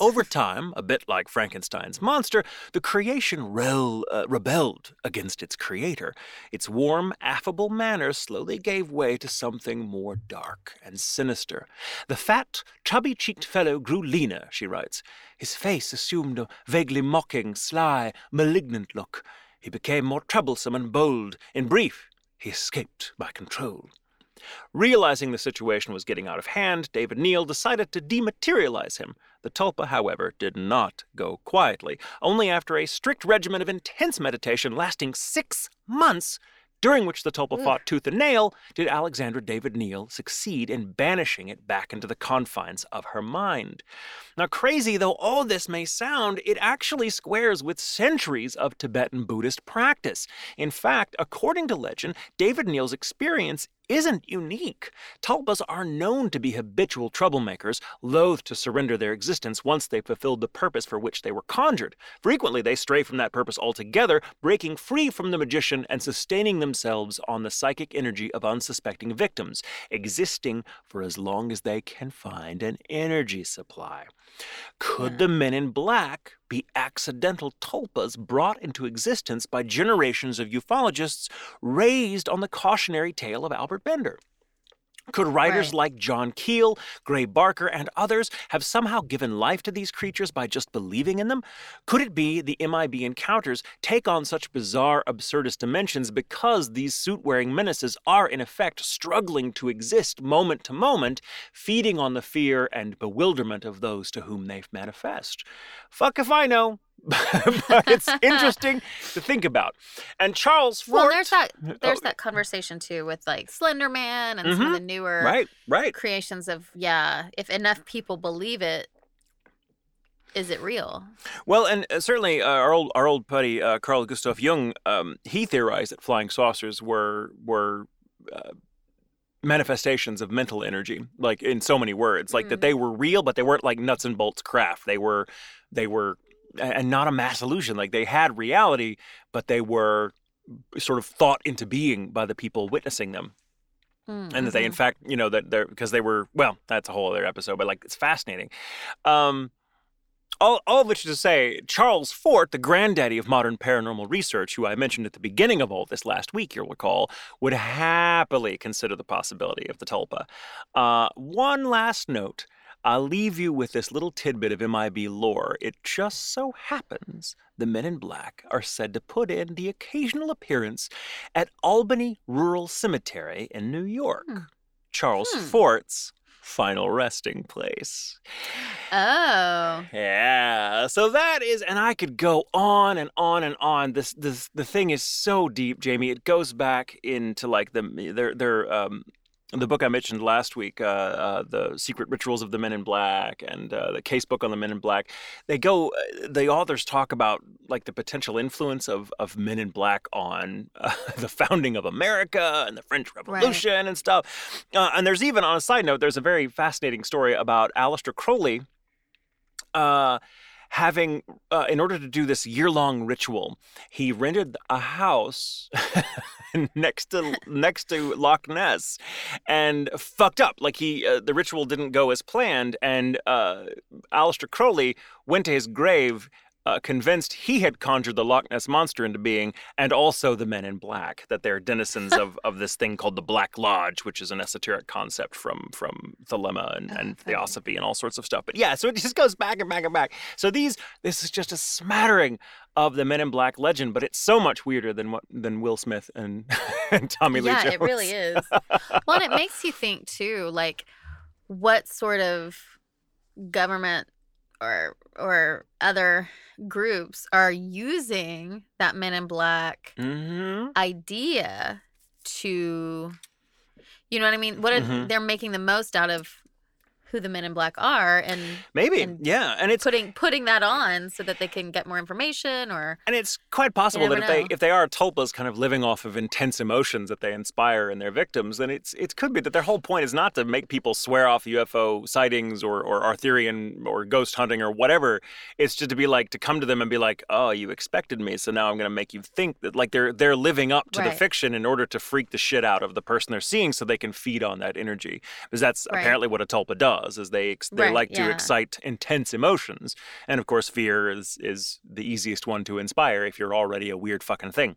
Over time, a bit like Frankenstein's monster, the creation rel- uh, rebelled against its creator. Its warm, affable manner slowly gave way to something more dark and sinister. The fat, chubby cheeked fellow grew leaner, she writes. His face assumed a vaguely mocking, sly, malignant look. He became more troublesome and bold. In brief, he escaped my control. Realizing the situation was getting out of hand, David Néel decided to dematerialize him. The tulpa, however, did not go quietly. Only after a strict regimen of intense meditation lasting six months, during which the tulpa Ugh. fought tooth and nail, did Alexandra David Néel succeed in banishing it back into the confines of her mind. Now, crazy though all this may sound, it actually squares with centuries of Tibetan Buddhist practice. In fact, according to legend, David Néel's experience isn't unique. Tulpas are known to be habitual troublemakers, loath to surrender their existence once they've fulfilled the purpose for which they were conjured. Frequently, they stray from that purpose altogether, breaking free from the magician and sustaining themselves on the psychic energy of unsuspecting victims, existing for as long as they can find an energy supply. Could the men in black be accidental tulpas brought into existence by generations of ufologists raised on the cautionary tale of Albert Bender? Could writers Right. like John Keel, Gray Barker, and others have somehow given life to these creatures by just believing in them? Could it be the MIB encounters take on such bizarre, absurdist dimensions because these suit wearing menaces are, in effect, struggling to exist moment to moment, feeding on the fear and bewilderment of those to whom they manifest? Fuck if I know. but it's interesting to think about. And Charles Fort. Well, there's that there's Oh, that conversation too with like Slender Man and some of the newer Right, right. creations of yeah. If enough people believe it, is it real? Well, and uh, certainly uh, our old our old buddy uh, Carl Gustav Jung, um, he theorized that flying saucers were were uh, manifestations of mental energy, like in so many words, like that Mm. they were real, but they weren't like nuts and bolts craft. They were they were and not a mass illusion. Like they had reality, but they were sort of thought into being by the people witnessing them. Mm, and that they in fact you know that they're because they were well that's a whole other episode but like it's fascinating. Um all, all of which is to say charles fort the granddaddy of modern paranormal research who i mentioned at the beginning of all this last week you'll recall would happily consider the possibility of the tulpa. Uh, one last note I'll leave you with this little tidbit of MIB lore. It just so happens the men in black are said to put in the occasional appearance at Albany Rural Cemetery in New York. Hmm. Charles Hmm. Fort's final resting place. Oh. Yeah. So that is and I could go on and on and on. This this the thing is so deep, Jamie. It goes back into like the their their um the book I mentioned last week, uh, uh, the Secret Rituals of the Men in Black, and uh, the case book on the Men in Black, they go. uh, The authors talk about like the potential influence of of Men in Black on uh, the founding of America and the French Revolution and stuff. Uh, and there's even on a side note, there's a very fascinating story about Aleister Crowley. Uh, having uh, in order to do this year-long ritual he rented a house next to next to loch ness and fucked up. Like he uh, the ritual didn't go as planned and uh Aleister Crowley went to his grave uh, convinced he had conjured the Loch Ness monster into being, and also the Men in Black, that they're denizens of, of this thing called the Black Lodge, which is an esoteric concept from from Thelema and, Oh, and. Theosophy and all sorts of stuff. But yeah, so it just goes back and back and back. So these this is just a smattering of the Men in Black legend, but it's so much weirder than what than Will Smith and, and Tommy Lee yeah, Jones. it really is. well, and it makes you think too, like what sort of government or or other groups are using that Men in Black hmm idea to, you know what I mean? What are, Mhm. they're making the most out of who the Men in Black are and Maybe, And yeah, and it's putting putting that on so that they can get more information or And it's quite possible that if they if they are tulpas kind of living off of intense emotions that they inspire in their victims, then it's it could be that their whole point is not to make people swear off UFO sightings or, or Arthurian or ghost hunting or whatever. It's just to be like to come to them and be like, Oh, you expected me, so now I'm gonna make you think that like they're they're living up to the fiction in order to freak the shit out of the person they're seeing so they can feed on that energy. Because that's Right. apparently what a tulpa does is they ex- they Right, like to excite intense emotions. And of course, fear is is the easiest one to inspire if you're already a weird fucking thing.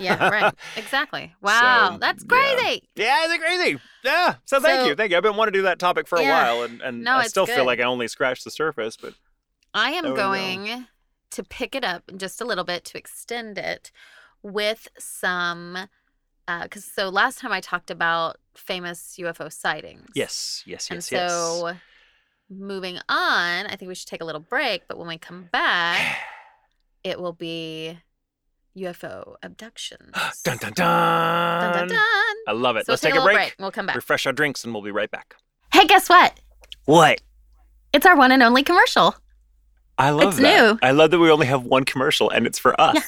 yeah, right. Exactly. Wow, So, that's crazy. Yeah, is it crazy? Yeah. So thank So- you, thank you. I've been wanting to do that topic for a Yeah. while, and, and No, I still feel like I only scratched the surface. But I am Oh, no. going to pick it up just a little bit to extend it with some Uh, because so last time I talked about famous UFO sightings. yes, yes, And yes, yes. so moving on, I think we should take a little break, but when we come back, it will be UFO abductions. dun dun dun. Dun, dun, dun. I love it. So Let's take take a break. and we'll come back. Refresh our drinks, and we'll be right back. Hey, guess what? What? It's our one and only commercial. I love It's that. new. I love that we only have one commercial, and it's for us. Yeah.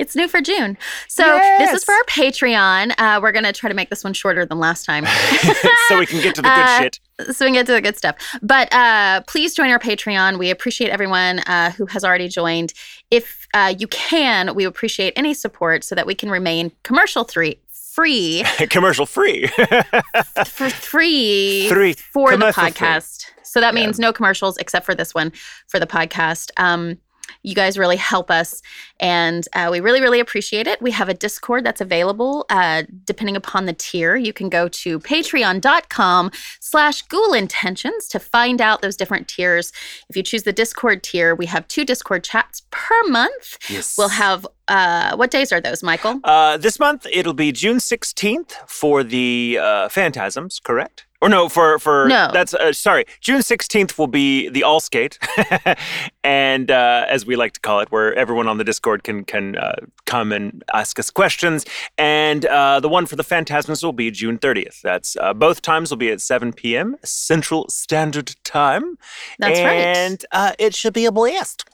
It's new for June. So this is for our Patreon. Uh, we're going to try to make this one shorter than last time. so we can get to the good Uh, shit. so we can get to the good stuff. But uh, please join our Patreon. We appreciate everyone uh, who has already joined. If uh, you can, we appreciate any support so that we can remain commercial three free Commercial free. for free Three. for the Commercial free. podcast. So that Yeah. means no commercials except for this one for the podcast. Um, you guys really help us, and uh, we really, really appreciate it. We have a Discord that's available uh, depending upon the tier. You can go to patreon.com slash ghoul intentions to find out those different tiers. If you choose the Discord tier, we have two Discord chats per month. yes. We'll have, uh, what days are those, Michael? Uh, this month it'll be June 16th for the uh, Phantasms, correct? Or no, for for No. That's uh, sorry. June 16th will be the All Skate, and uh, as we like to call it, where everyone on the Discord can can uh, come and ask us questions. And uh, the one for the Phantasms will be June 30th. That's uh, both times will be at 7 p.m. Central Standard Time. That's right. and uh, it should be a blast.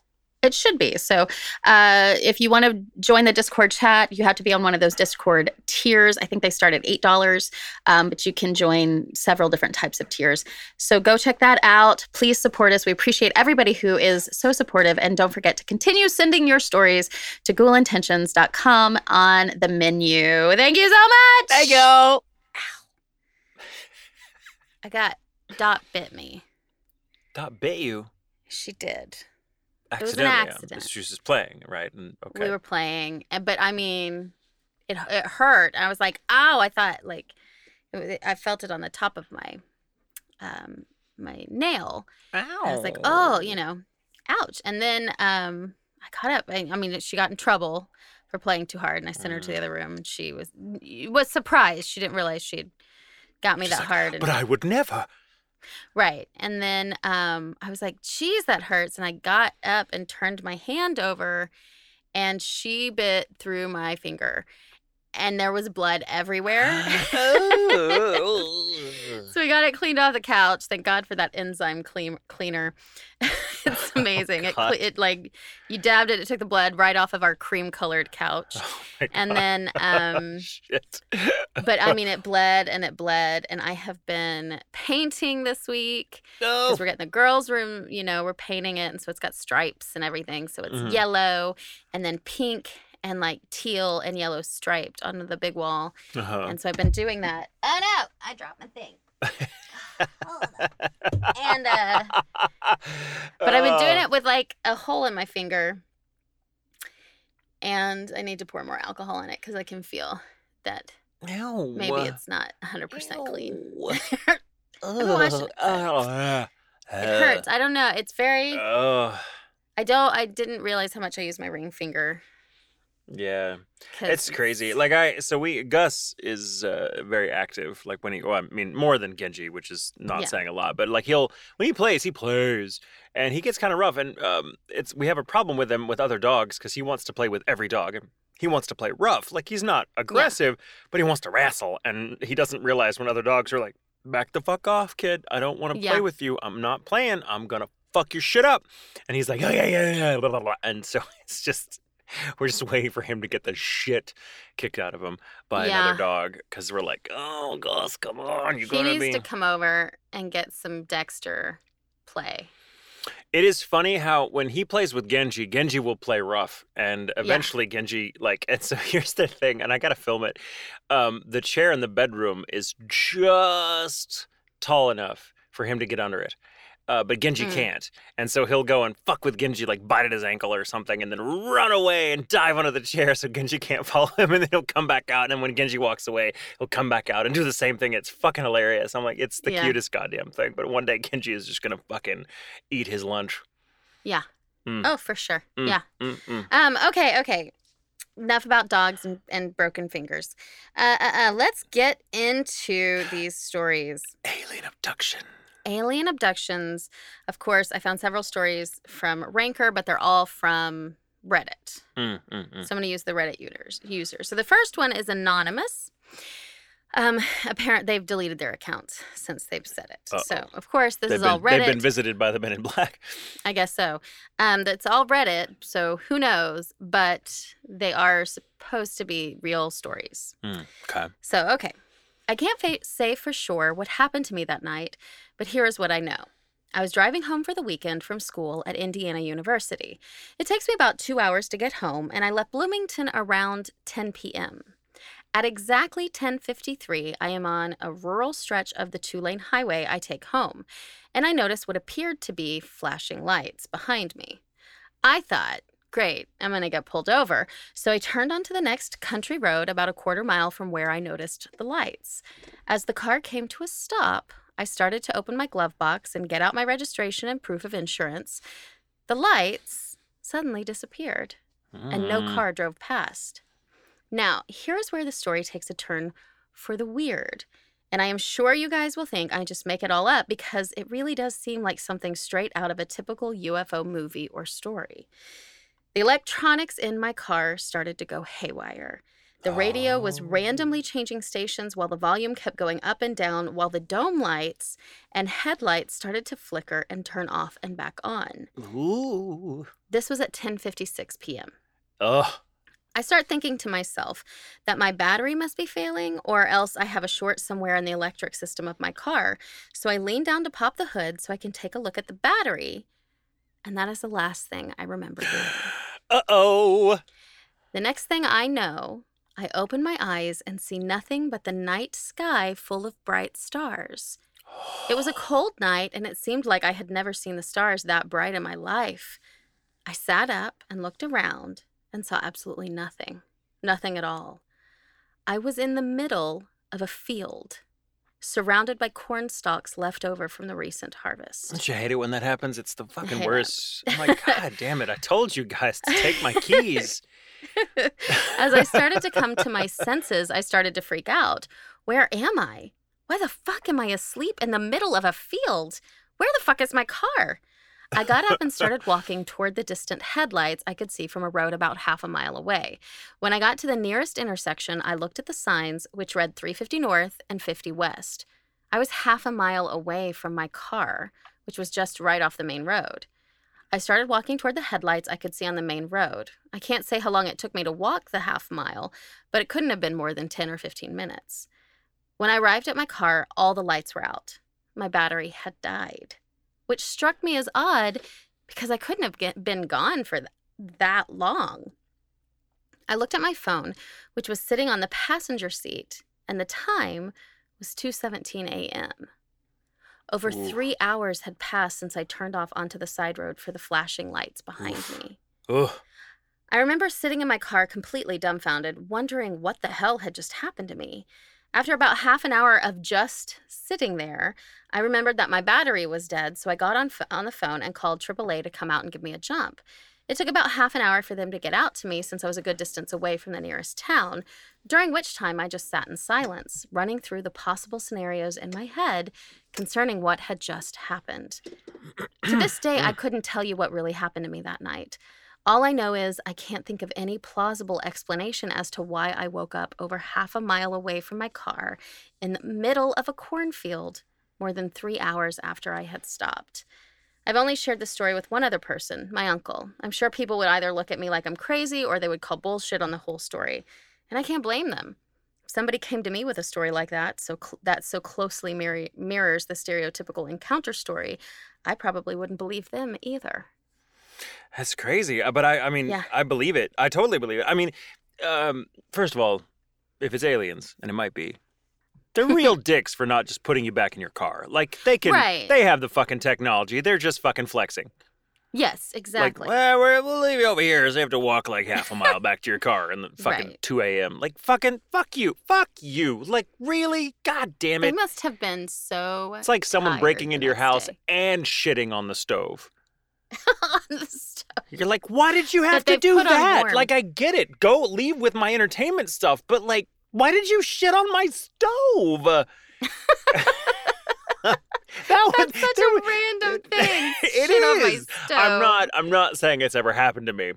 It should be. So, uh, if you want to join the Discord chat, you have to be on one of those Discord tiers. I think they start at $8, um, but you can join several different types of tiers. So, go check that out. Please support us. We appreciate everybody who is so supportive. And don't forget to continue sending your stories to ghoulintentions.com on the menu. Thank you so much. There you go. I got Dot bit me. Dot bit you. She did. Was an accidentally. um, accident. She was just playing, right? And okay. we were playing but i mean it, it hurt i was like ow i thought like it, was- I felt it on the top of my um my nail Ow. i was like oh you know ouch and then um i caught up I, I mean she got in trouble for playing too hard and i sent her to the other room and she was was surprised she didn't realize she had got me She's that like, hard. And, But I would never. Right. And then um, I was like, geez, that hurts. And I got up and turned my hand over, and she bit through my finger. And there was blood everywhere. So we got it cleaned off the couch. Thank God for that enzyme clean, cleaner. it's amazing. it, it like you dabbed it. It took the blood right off of our cream colored couch. Oh And God. then, um, Shit. but I mean, it bled and it bled. And I have been painting this week no. because we're getting the girls' room. You know, we're painting it, and so it's got stripes and everything. So it's Mhm. yellow and then pink and like teal and yellow striped on the big wall. Uh-huh. And so I've been doing that. Oh no, I dropped my thing. And uh but I've been doing Oh. it with like a hole in my finger. And I need to pour more alcohol in it because I can feel that Ew. maybe it's not 100% clean. Ew. gonna wash it. It hurts. I don't know. It's very. Ugh. I don't. I didn't realize how much I use my ring finger. Yeah. It's crazy. Like I, so we Gus is uh, very active. Like when he, well, I mean, more than Genji, which is not Yeah. saying a lot. But like he'll when he plays, he plays, and he gets kind of rough. And um, it's we have a problem with him with other dogs because he wants to play with every dog. He wants to play rough. Like he's not aggressive, but he wants to wrestle, and he doesn't realize when other dogs are like, "Back the fuck off, kid. I don't want to Yeah. play with you. I'm not playing. I'm gonna fuck your shit up." And he's like, "Oh yeah, yeah, yeah." Blah, blah, blah. And so it's just we're just waiting for him to get the shit kicked out of him by Yeah. another dog because we're like, oh, Gus, come on, you're he gonna needs be. to come over and get some Dexter play. It is funny how when he plays with Genji, Genji will play rough, and eventually Genji like. And so here's the thing, and I gotta film it. Um, the chair in the bedroom is just tall enough for him to get under it. Uh, but Genji Mm. can't. And so he'll go and fuck with Genji, like bite at his ankle or something, and then run away and dive under the chair so Genji can't follow him. And then he'll come back out. And when Genji walks away, he'll come back out and do the same thing. It's fucking hilarious. I'm like, it's the Yeah. cutest goddamn thing. But one day Genji is just going to fucking eat his lunch. Yeah. Mm. Oh, for sure. Mm. Yeah. Mm-mm. Um. Okay. Okay. Enough about dogs and, and broken fingers. Uh, uh, uh. Let's get into these stories. Alien abduction. Alien abductions. Of course, I found several stories from Ranker, but they're all from Reddit. Mm, mm, mm. So I'm going to use the Reddit users. User. So the first one is anonymous. Um, apparent they've deleted their account since they've said it. So Uh-oh. of course this They've is been, all Reddit. they've been visited by the men in black. I guess so. Um, that's all Reddit, so who knows? But they are supposed to be real stories. Mm, okay. So, okay. I can't fa- say for sure what happened to me that night, but here is what I know. I was driving home for the weekend from school at Indiana University. It takes me about two hours to get home, and I left Bloomington around 10 p.m. At exactly 10:53, I am on a rural stretch of the two-lane highway I take home, and I notice what appeared to be flashing lights behind me. I thought, great, I'm going to get pulled over. So I turned onto the next country road about a quarter mile from where I noticed the lights. As the car came to a stop, I started to open my glove box and get out my registration and proof of insurance. The lights suddenly disappeared and no Mm. car drove past. Now, here is where the story takes a turn for the weird. And I am sure you guys will think I just make it all up because it really does seem like something straight out of a typical UFO movie or story. The electronics in my car started to go haywire. The radio was Oh. randomly changing stations while the volume kept going up and down, while the dome lights and headlights started to flicker and turn off and back on. Ooh. This was at 10:56 p.m. Ugh. I start thinking to myself that my battery must be failing, or else I have a short somewhere in the electric system of my car. So I lean down to pop the hood so I can take a look at the battery. And that is the last thing I remember doing. Uh oh. The next thing I know, I open my eyes and see nothing but the night sky full of bright stars. It was a cold night, and it seemed like I had never seen the stars that bright in my life. I sat up and looked around and saw absolutely nothing. Nothing at all. I was in the middle of a field, surrounded by corn stalks left over from the recent harvest. Don't you hate it when that happens? It's the fucking worst. I'm like, God damn it! I told you guys to take my keys. As I started to come to my senses, I started to freak out. Where am I? Why the fuck am I asleep in the middle of a field? Where the fuck is my car? I got up and started walking toward the distant headlights I could see from a road about half a mile away. When I got to the nearest intersection, I looked at the signs, which read 350 North and 50 West. I was half a mile away from my car, which was just right off the main road. I started walking toward the headlights I could see on the main road. I can't say how long it took me to walk the half mile, but it couldn't have been more than 10 or 15 minutes. When I arrived at my car, all the lights were out. My battery had died which struck me as odd because I couldn't have get, been gone for th- that long. I looked at my phone, which was sitting on the passenger seat, and the time was 2:17 a.m. Over Ooh. 3 hours had passed since I turned off onto the side road for the flashing lights behind Oof. me. Ugh. I remember sitting in my car completely dumbfounded, wondering what the hell had just happened to me. After about half an hour of just sitting there, I remembered that my battery was dead, so I got on, on the phone and called AAA to come out and give me a jump. It took about half an hour for them to get out to me since I was a good distance away from the nearest town, during which time I just sat in silence, running through the possible scenarios in my head concerning what had just happened. to this day, I couldn't tell you what really happened to me that night. All I know is I can't think of any plausible explanation as to why I woke up over half a mile away from my car in the middle of a cornfield more than three hours after I had stopped. I've only shared the story with one other person, my uncle. I'm sure people would either look at me like I'm crazy or they would call bullshit on the whole story. And I can't blame them. If somebody came to me with a story like that, so cl- that so closely mir- mirrors the stereotypical encounter story, I probably wouldn't believe them either. That's crazy. Uh, but I, I mean, yeah. I believe it. I totally believe it. I mean, um, first of all, if it's aliens, and it might be, they're real dicks for not just putting you back in your car. Like they can, right. they have the fucking technology. They're just fucking flexing. Yes, exactly. Like, well, we'll leave you over here. So you have to walk like half a mile back to your car in the fucking right. 2 a.m. Like, fucking, fuck you. Fuck you. Like, really? God damn it. They must have been so. It's like someone breaking into your house day. and shitting on the stove. on the stove. You're like, why did you have to do that? Like, I get it. Go leave with my entertainment stuff, but like, why did you shit on my stove? that That's such a random thing. It is. I'm not. I'm not saying it's ever happened to me.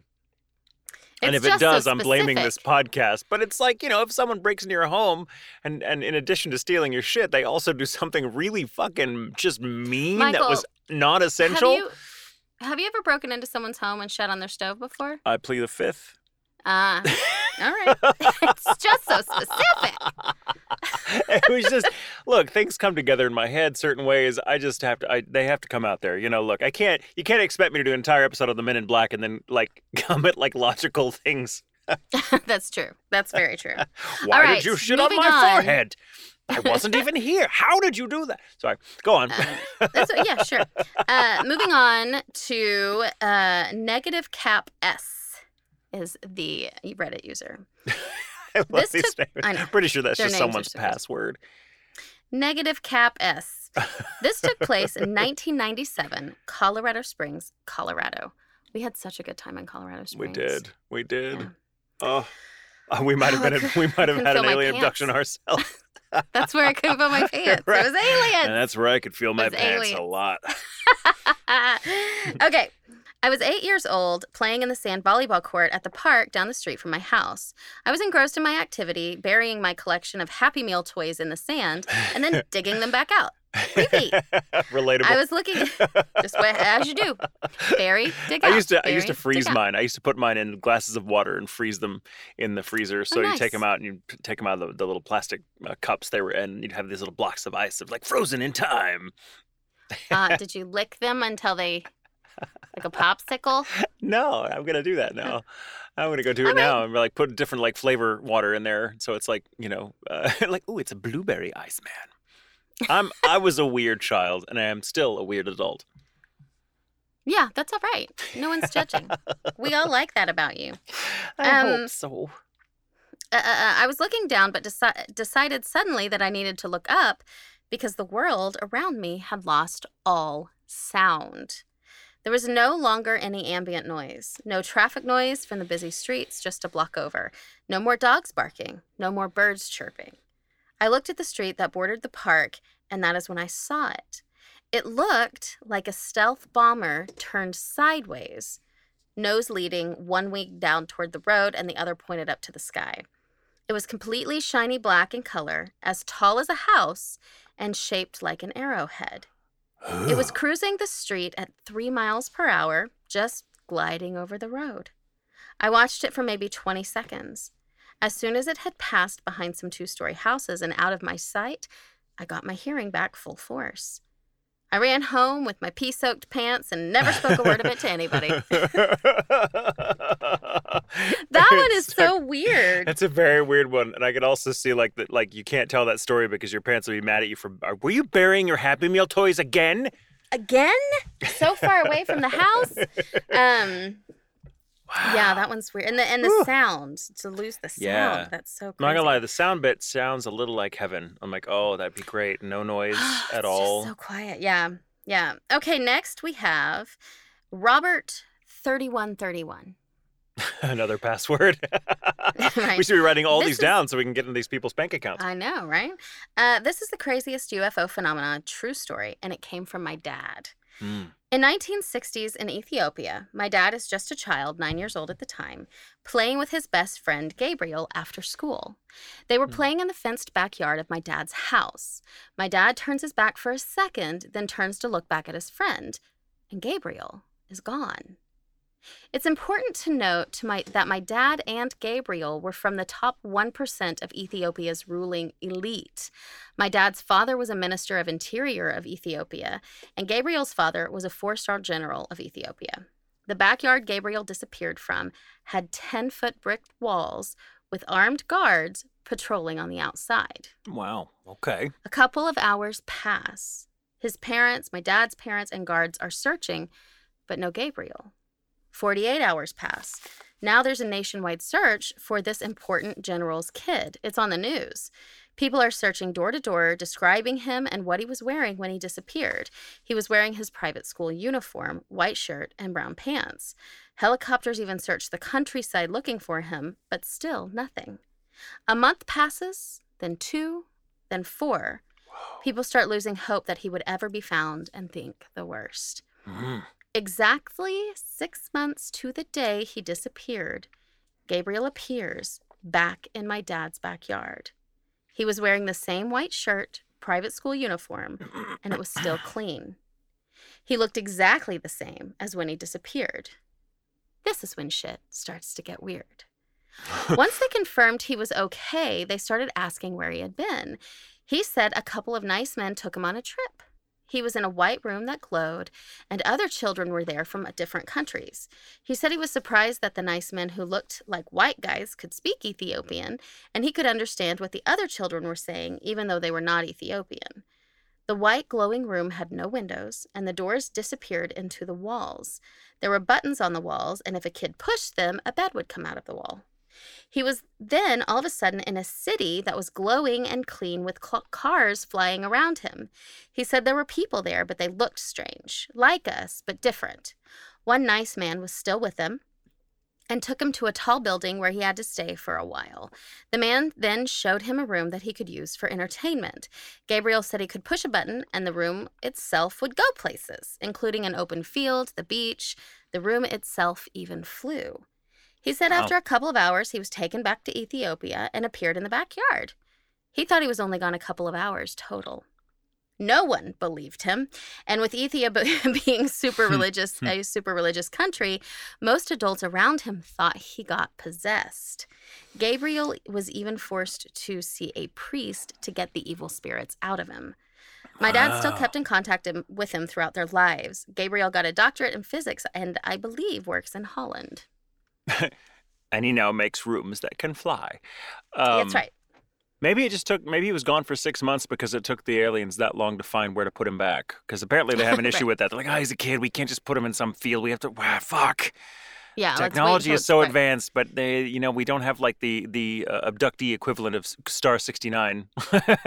It's and if it does, so I'm blaming this podcast. But it's like, you know, if someone breaks into your home and, and in addition to stealing your shit, they also do something really fucking just mean Michael, that was not essential. Have you, have you ever broken into someone's home and shut on their stove before? I plead the fifth. Ah, uh, all right. it's just so specific. it was just look, things come together in my head certain ways. I just have to. I, they have to come out there. You know, look, I can't. You can't expect me to do an entire episode of the Men in Black and then like come at like logical things. That's true. That's very true. Why right, did you shit on my on. forehead? I wasn't even here. How did you do that? Sorry, go on. Um, yeah, sure. Uh, moving on to uh, negative cap S is the Reddit user. I love this took, I know. Pretty sure that's Their just someone's password. Negative cap S. This took place in 1997, Colorado Springs, Colorado. We had such a good time in Colorado Springs. We did. We did. Yeah. Oh, we might have been. A, we might have had an alien abduction ourselves. That's where I could feel my pants. right. It was aliens. And that's where I could feel my pants aliens. a lot. okay. I was eight years old, playing in the sand volleyball court at the park down the street from my house. I was engrossed in my activity, burying my collection of Happy Meal toys in the sand and then digging them back out. Creepy. Relatable. I was looking just as you do. Bury, dig out. I used to bury, I used to freeze mine. I used to put mine in glasses of water and freeze them in the freezer. So oh, nice. you take them out and you take them out of the, the little plastic uh, cups they were in. You'd have these little blocks of ice of like frozen in time. uh, did you lick them until they like a popsicle? no, I'm gonna do that now. I'm gonna go do it now and like put different like flavor water in there, so it's like you know, uh, like oh, it's a blueberry ice man. I'm I was a weird child, and I am still a weird adult. Yeah, that's all right. No one's judging. we all like that about you. I um, hope so. Uh, uh, uh, I was looking down, but deci- decided suddenly that I needed to look up because the world around me had lost all sound. There was no longer any ambient noise, no traffic noise from the busy streets just a block over, no more dogs barking, no more birds chirping. I looked at the street that bordered the park, and that is when I saw it. It looked like a stealth bomber turned sideways, nose leading, one wing down toward the road and the other pointed up to the sky. It was completely shiny black in color, as tall as a house, and shaped like an arrowhead. It was cruising the street at three miles per hour, just gliding over the road. I watched it for maybe 20 seconds. As soon as it had passed behind some two story houses and out of my sight, I got my hearing back full force. I ran home with my pee soaked pants and never spoke a word of it to anybody. that one is so weird. That's a very weird one. And I could also see like that like you can't tell that story because your parents will be mad at you for were you burying your happy meal toys again? Again? So far away from the house? Um Wow. Yeah, that one's weird. And the and the sound to lose the sound. Yeah. That's so. Crazy. I'm not gonna lie, the sound bit sounds a little like heaven. I'm like, oh, that'd be great. No noise at all. so quiet. Yeah, yeah. Okay, next we have Robert thirty one thirty one. Another password. right. We should be writing all this these is... down so we can get into these people's bank accounts. I know, right? Uh, this is the craziest UFO phenomenon, true story, and it came from my dad. Mm. In 1960s in Ethiopia, my dad is just a child, 9 years old at the time, playing with his best friend Gabriel after school. They were mm. playing in the fenced backyard of my dad's house. My dad turns his back for a second, then turns to look back at his friend, and Gabriel is gone. It's important to note to my, that my dad and Gabriel were from the top 1% of Ethiopia's ruling elite. My dad's father was a minister of interior of Ethiopia, and Gabriel's father was a four star general of Ethiopia. The backyard Gabriel disappeared from had 10 foot brick walls with armed guards patrolling on the outside. Wow, okay. A couple of hours pass. His parents, my dad's parents, and guards are searching, but no Gabriel. 48 hours pass. Now there's a nationwide search for this important general's kid. It's on the news. People are searching door to door, describing him and what he was wearing when he disappeared. He was wearing his private school uniform, white shirt, and brown pants. Helicopters even searched the countryside looking for him, but still nothing. A month passes, then two, then four. Whoa. People start losing hope that he would ever be found and think the worst. Mm. Exactly six months to the day he disappeared, Gabriel appears back in my dad's backyard. He was wearing the same white shirt, private school uniform, and it was still clean. He looked exactly the same as when he disappeared. This is when shit starts to get weird. Once they confirmed he was okay, they started asking where he had been. He said a couple of nice men took him on a trip. He was in a white room that glowed, and other children were there from uh, different countries. He said he was surprised that the nice men who looked like white guys could speak Ethiopian, and he could understand what the other children were saying, even though they were not Ethiopian. The white glowing room had no windows, and the doors disappeared into the walls. There were buttons on the walls, and if a kid pushed them, a bed would come out of the wall. He was then all of a sudden in a city that was glowing and clean with cl- cars flying around him. He said there were people there, but they looked strange, like us, but different. One nice man was still with him and took him to a tall building where he had to stay for a while. The man then showed him a room that he could use for entertainment. Gabriel said he could push a button and the room itself would go places, including an open field, the beach. The room itself even flew. He said wow. after a couple of hours, he was taken back to Ethiopia and appeared in the backyard. He thought he was only gone a couple of hours total. No one believed him, and with Ethiopia being super hmm. religious, hmm. a super religious country, most adults around him thought he got possessed. Gabriel was even forced to see a priest to get the evil spirits out of him. My dad wow. still kept in contact with him throughout their lives. Gabriel got a doctorate in physics and I believe works in Holland. and he now makes rooms that can fly. Um, That's right. Maybe it just took. Maybe he was gone for six months because it took the aliens that long to find where to put him back. Because apparently they have an issue right. with that. They're like, "Oh, he's a kid. We can't just put him in some field. We have to. Ah, fuck." Yeah, technology is so advanced, but they, you know, we don't have like the the uh, abductee equivalent of Star sixty nine.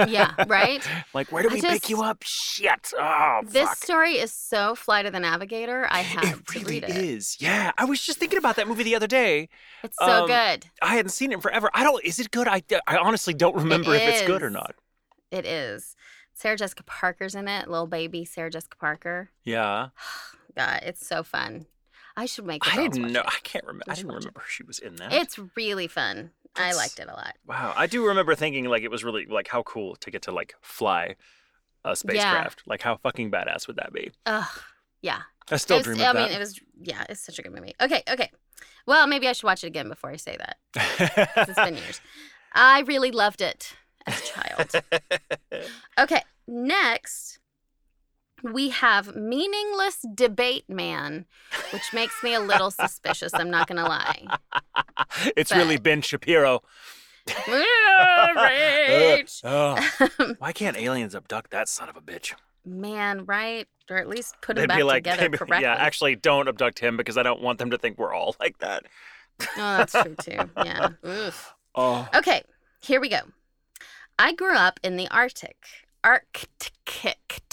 yeah, right. like, where do we just, pick you up? Shit. Oh, this fuck. story is so Flight of the Navigator. I have it to really read it. is. Yeah, I was just thinking about that movie the other day. It's so um, good. I hadn't seen it forever. I don't. Is it good? I I honestly don't remember it if it's good or not. It is. Sarah Jessica Parker's in it, little baby Sarah Jessica Parker. Yeah. God, it's so fun. I should make. I didn't know. It. I can't remember. I didn't remember it. she was in that. It's really fun. That's, I liked it a lot. Wow, I do remember thinking like it was really like how cool to get to like fly a spacecraft. Yeah. Like how fucking badass would that be? Ugh, yeah. I still dream of I that. I mean, it was yeah, it's such a good movie. Okay, okay. Well, maybe I should watch it again before I say that. it's been years. I really loved it as a child. okay, next we have meaningless debate man, which makes me a little suspicious. I'm not gonna lie. It's but... really Ben Shapiro. Rage. Uh, oh. Why can't aliens abduct that son of a bitch? Man, right? Or at least put him They'd back like, together correctly. Yeah, actually, don't abduct him because I don't want them to think we're all like that. oh, that's true too. Yeah. Oof. Oh. Okay, here we go. I grew up in the Arctic. Arctic.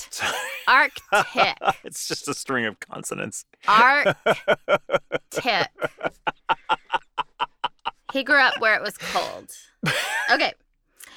Arctic. it's just a string of consonants. Arctic. he grew up where it was cold. Okay.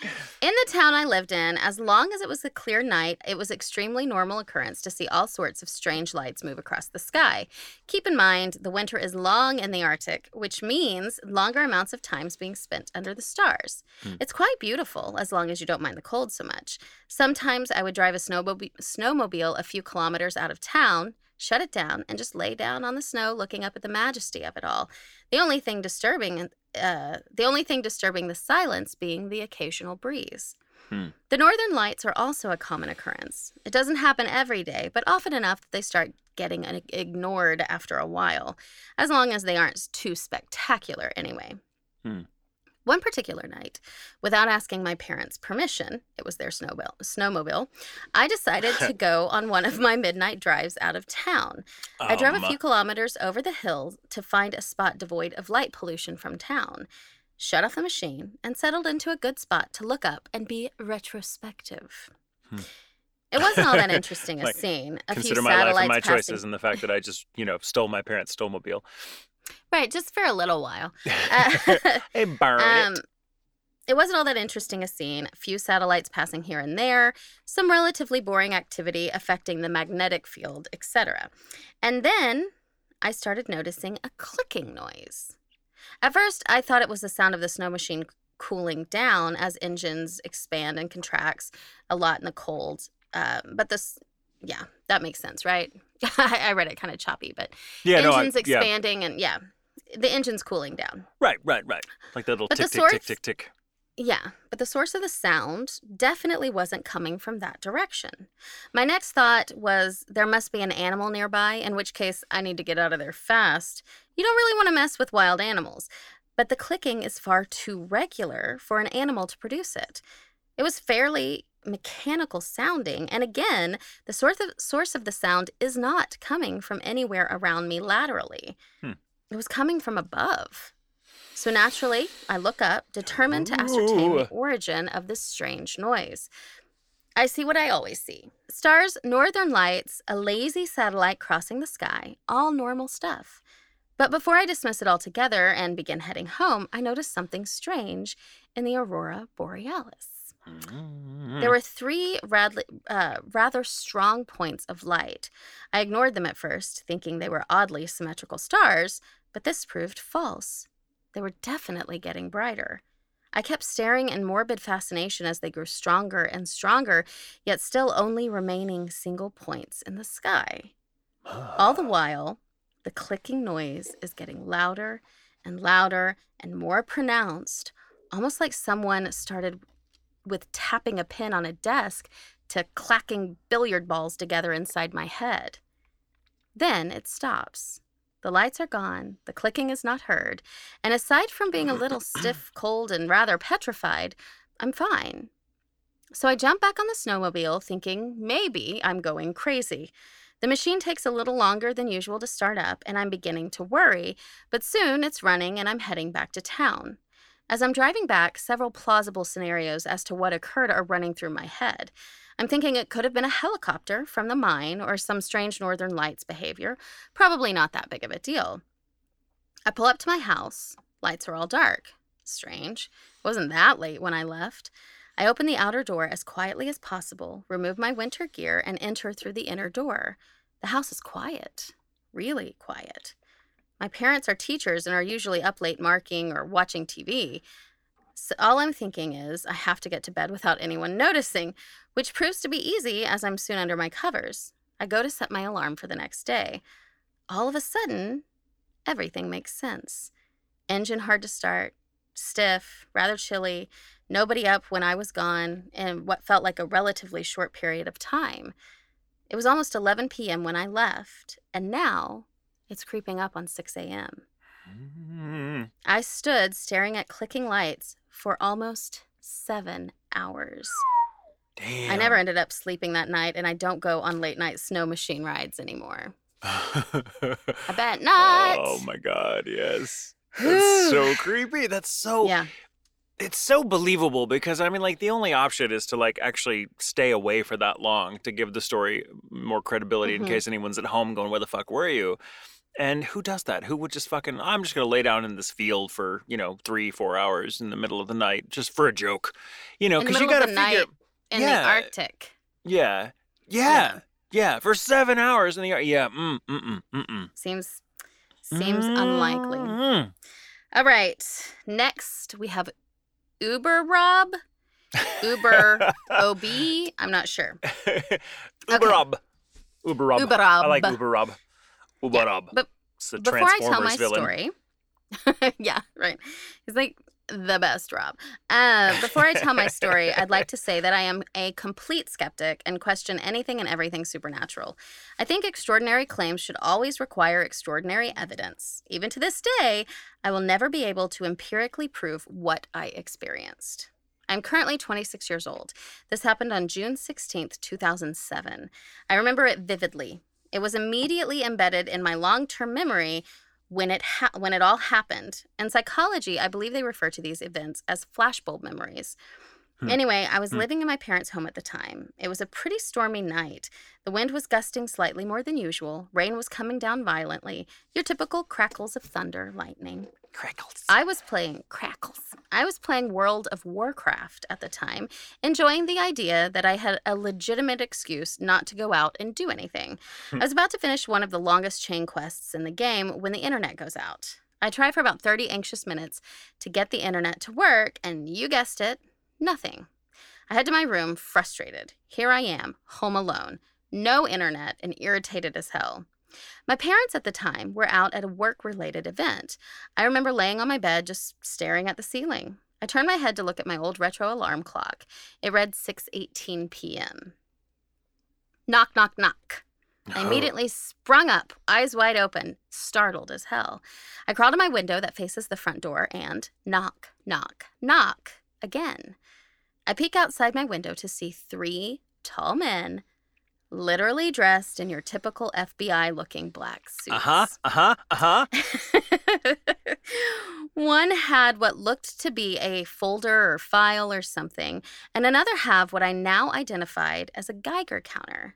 In the town I lived in, as long as it was a clear night, it was extremely normal occurrence to see all sorts of strange lights move across the sky. Keep in mind, the winter is long in the Arctic, which means longer amounts of times being spent under the stars. Hmm. It's quite beautiful as long as you don't mind the cold so much. Sometimes I would drive a snowmobile, snowmobile a few kilometers out of town, shut it down, and just lay down on the snow looking up at the majesty of it all. The only thing disturbing uh, the only thing disturbing the silence being the occasional breeze. Hmm. The northern lights are also a common occurrence. It doesn't happen every day, but often enough that they start getting ignored after a while, as long as they aren't too spectacular anyway. Hmm. One particular night, without asking my parents' permission, it was their snowmobile, snowmobile I decided to go on one of my midnight drives out of town. Um, I drove a um, few kilometers over the hill to find a spot devoid of light pollution from town, shut off the machine, and settled into a good spot to look up and be retrospective. Hmm. It wasn't all that interesting a like, scene. A consider few my life and my passing... choices and the fact that I just, you know, stole my parents' snowmobile. Right, just for a little while. hey, burn um, it. It wasn't all that interesting a scene. A few satellites passing here and there, some relatively boring activity affecting the magnetic field, etc. And then I started noticing a clicking noise. At first, I thought it was the sound of the snow machine cooling down as engines expand and contracts a lot in the cold. Um, but this, yeah, that makes sense, right? I read it kind of choppy, but yeah, engines no, I, expanding yeah. and yeah, the engine's cooling down. Right, right, right. Like that little but tick, tick, source, tick, tick, tick. Yeah, but the source of the sound definitely wasn't coming from that direction. My next thought was there must be an animal nearby, in which case I need to get out of there fast. You don't really want to mess with wild animals, but the clicking is far too regular for an animal to produce it. It was fairly mechanical sounding, and again, the source of, source of the sound is not coming from anywhere around me laterally. Hmm. It was coming from above. So naturally, I look up, determined to ascertain the origin of this strange noise. I see what I always see stars, northern lights, a lazy satellite crossing the sky, all normal stuff. But before I dismiss it altogether and begin heading home, I notice something strange in the aurora borealis. There were three radly, uh, rather strong points of light. I ignored them at first, thinking they were oddly symmetrical stars, but this proved false. They were definitely getting brighter. I kept staring in morbid fascination as they grew stronger and stronger, yet still only remaining single points in the sky. All the while, the clicking noise is getting louder and louder and more pronounced, almost like someone started with tapping a pin on a desk to clacking billiard balls together inside my head. Then it stops. The lights are gone, the clicking is not heard, and aside from being a little stiff, cold, and rather petrified, I'm fine. So I jump back on the snowmobile, thinking maybe I'm going crazy. The machine takes a little longer than usual to start up, and I'm beginning to worry, but soon it's running and I'm heading back to town. As I'm driving back, several plausible scenarios as to what occurred are running through my head. I'm thinking it could have been a helicopter from the mine or some strange northern lights behavior. Probably not that big of a deal. I pull up to my house. Lights are all dark. Strange. It wasn't that late when I left. I open the outer door as quietly as possible, remove my winter gear, and enter through the inner door. The house is quiet. Really quiet. My parents are teachers and are usually up late marking or watching TV. So all I'm thinking is I have to get to bed without anyone noticing, which proves to be easy as I'm soon under my covers. I go to set my alarm for the next day. All of a sudden, everything makes sense. Engine hard to start, stiff, rather chilly, nobody up when I was gone, in what felt like a relatively short period of time. It was almost 11 p.m. when I left, and now it's creeping up on 6 a.m. Mm. I stood staring at clicking lights for almost seven hours. Damn. I never ended up sleeping that night, and I don't go on late night snow machine rides anymore. I bet not. Oh my god, yes. That's so creepy. That's so Yeah. It's so believable because I mean like the only option is to like actually stay away for that long to give the story more credibility Mhm. in case anyone's at home going where the fuck were you? And who does that? Who would just fucking I'm just going to lay down in this field for, you know, 3 4 hours in the middle of the night just for a joke. You know, cuz you got to figure night in Yeah. the Arctic. Yeah. Yeah. Yeah, for 7 hours in the yeah, mm mm mm mm. Seems seems unlikely. Mm. All right. Next, we have Uber Rob, Uber OB. I'm not sure. Uber Rob. Uber Rob. Uber Rob. I like Uber Rob. Uber Yeah, Rob. but it's the Before I tell my villain. story, yeah, right. He's like the best, Rob. Uh, before I tell my story, I'd like to say that I am a complete skeptic and question anything and everything supernatural. I think extraordinary claims should always require extraordinary evidence. Even to this day, I will never be able to empirically prove what I experienced. I'm currently 26 years old. This happened on June 16th, 2007. I remember it vividly. It was immediately embedded in my long-term memory when it ha- when it all happened. In psychology, I believe they refer to these events as flashbulb memories. Hmm. Anyway, I was Hmm. living in my parents' home at the time. It was a pretty stormy night. The wind was gusting slightly more than usual. Rain was coming down violently. Your typical crackles of thunder, lightning. Crackles. I was playing crackles. I was playing World of Warcraft at the time, enjoying the idea that I had a legitimate excuse not to go out and do anything. I was about to finish one of the longest chain quests in the game when the internet goes out. I try for about 30 anxious minutes to get the internet to work, and you guessed it, nothing. I head to my room, frustrated. Here I am, home alone, no internet, and irritated as hell. My parents at the time were out at a work related event. I remember laying on my bed just staring at the ceiling. I turned my head to look at my old retro alarm clock. It read 6:18 p.m. Knock knock knock. I oh. immediately sprung up, eyes wide open, startled as hell. I crawled to my window that faces the front door and knock, knock, knock again. I peek outside my window to see three tall men, literally dressed in your typical FBI looking black suits. Uh huh. Uh huh. Uh huh. One had what looked to be a folder or file or something, and another have what I now identified as a Geiger counter.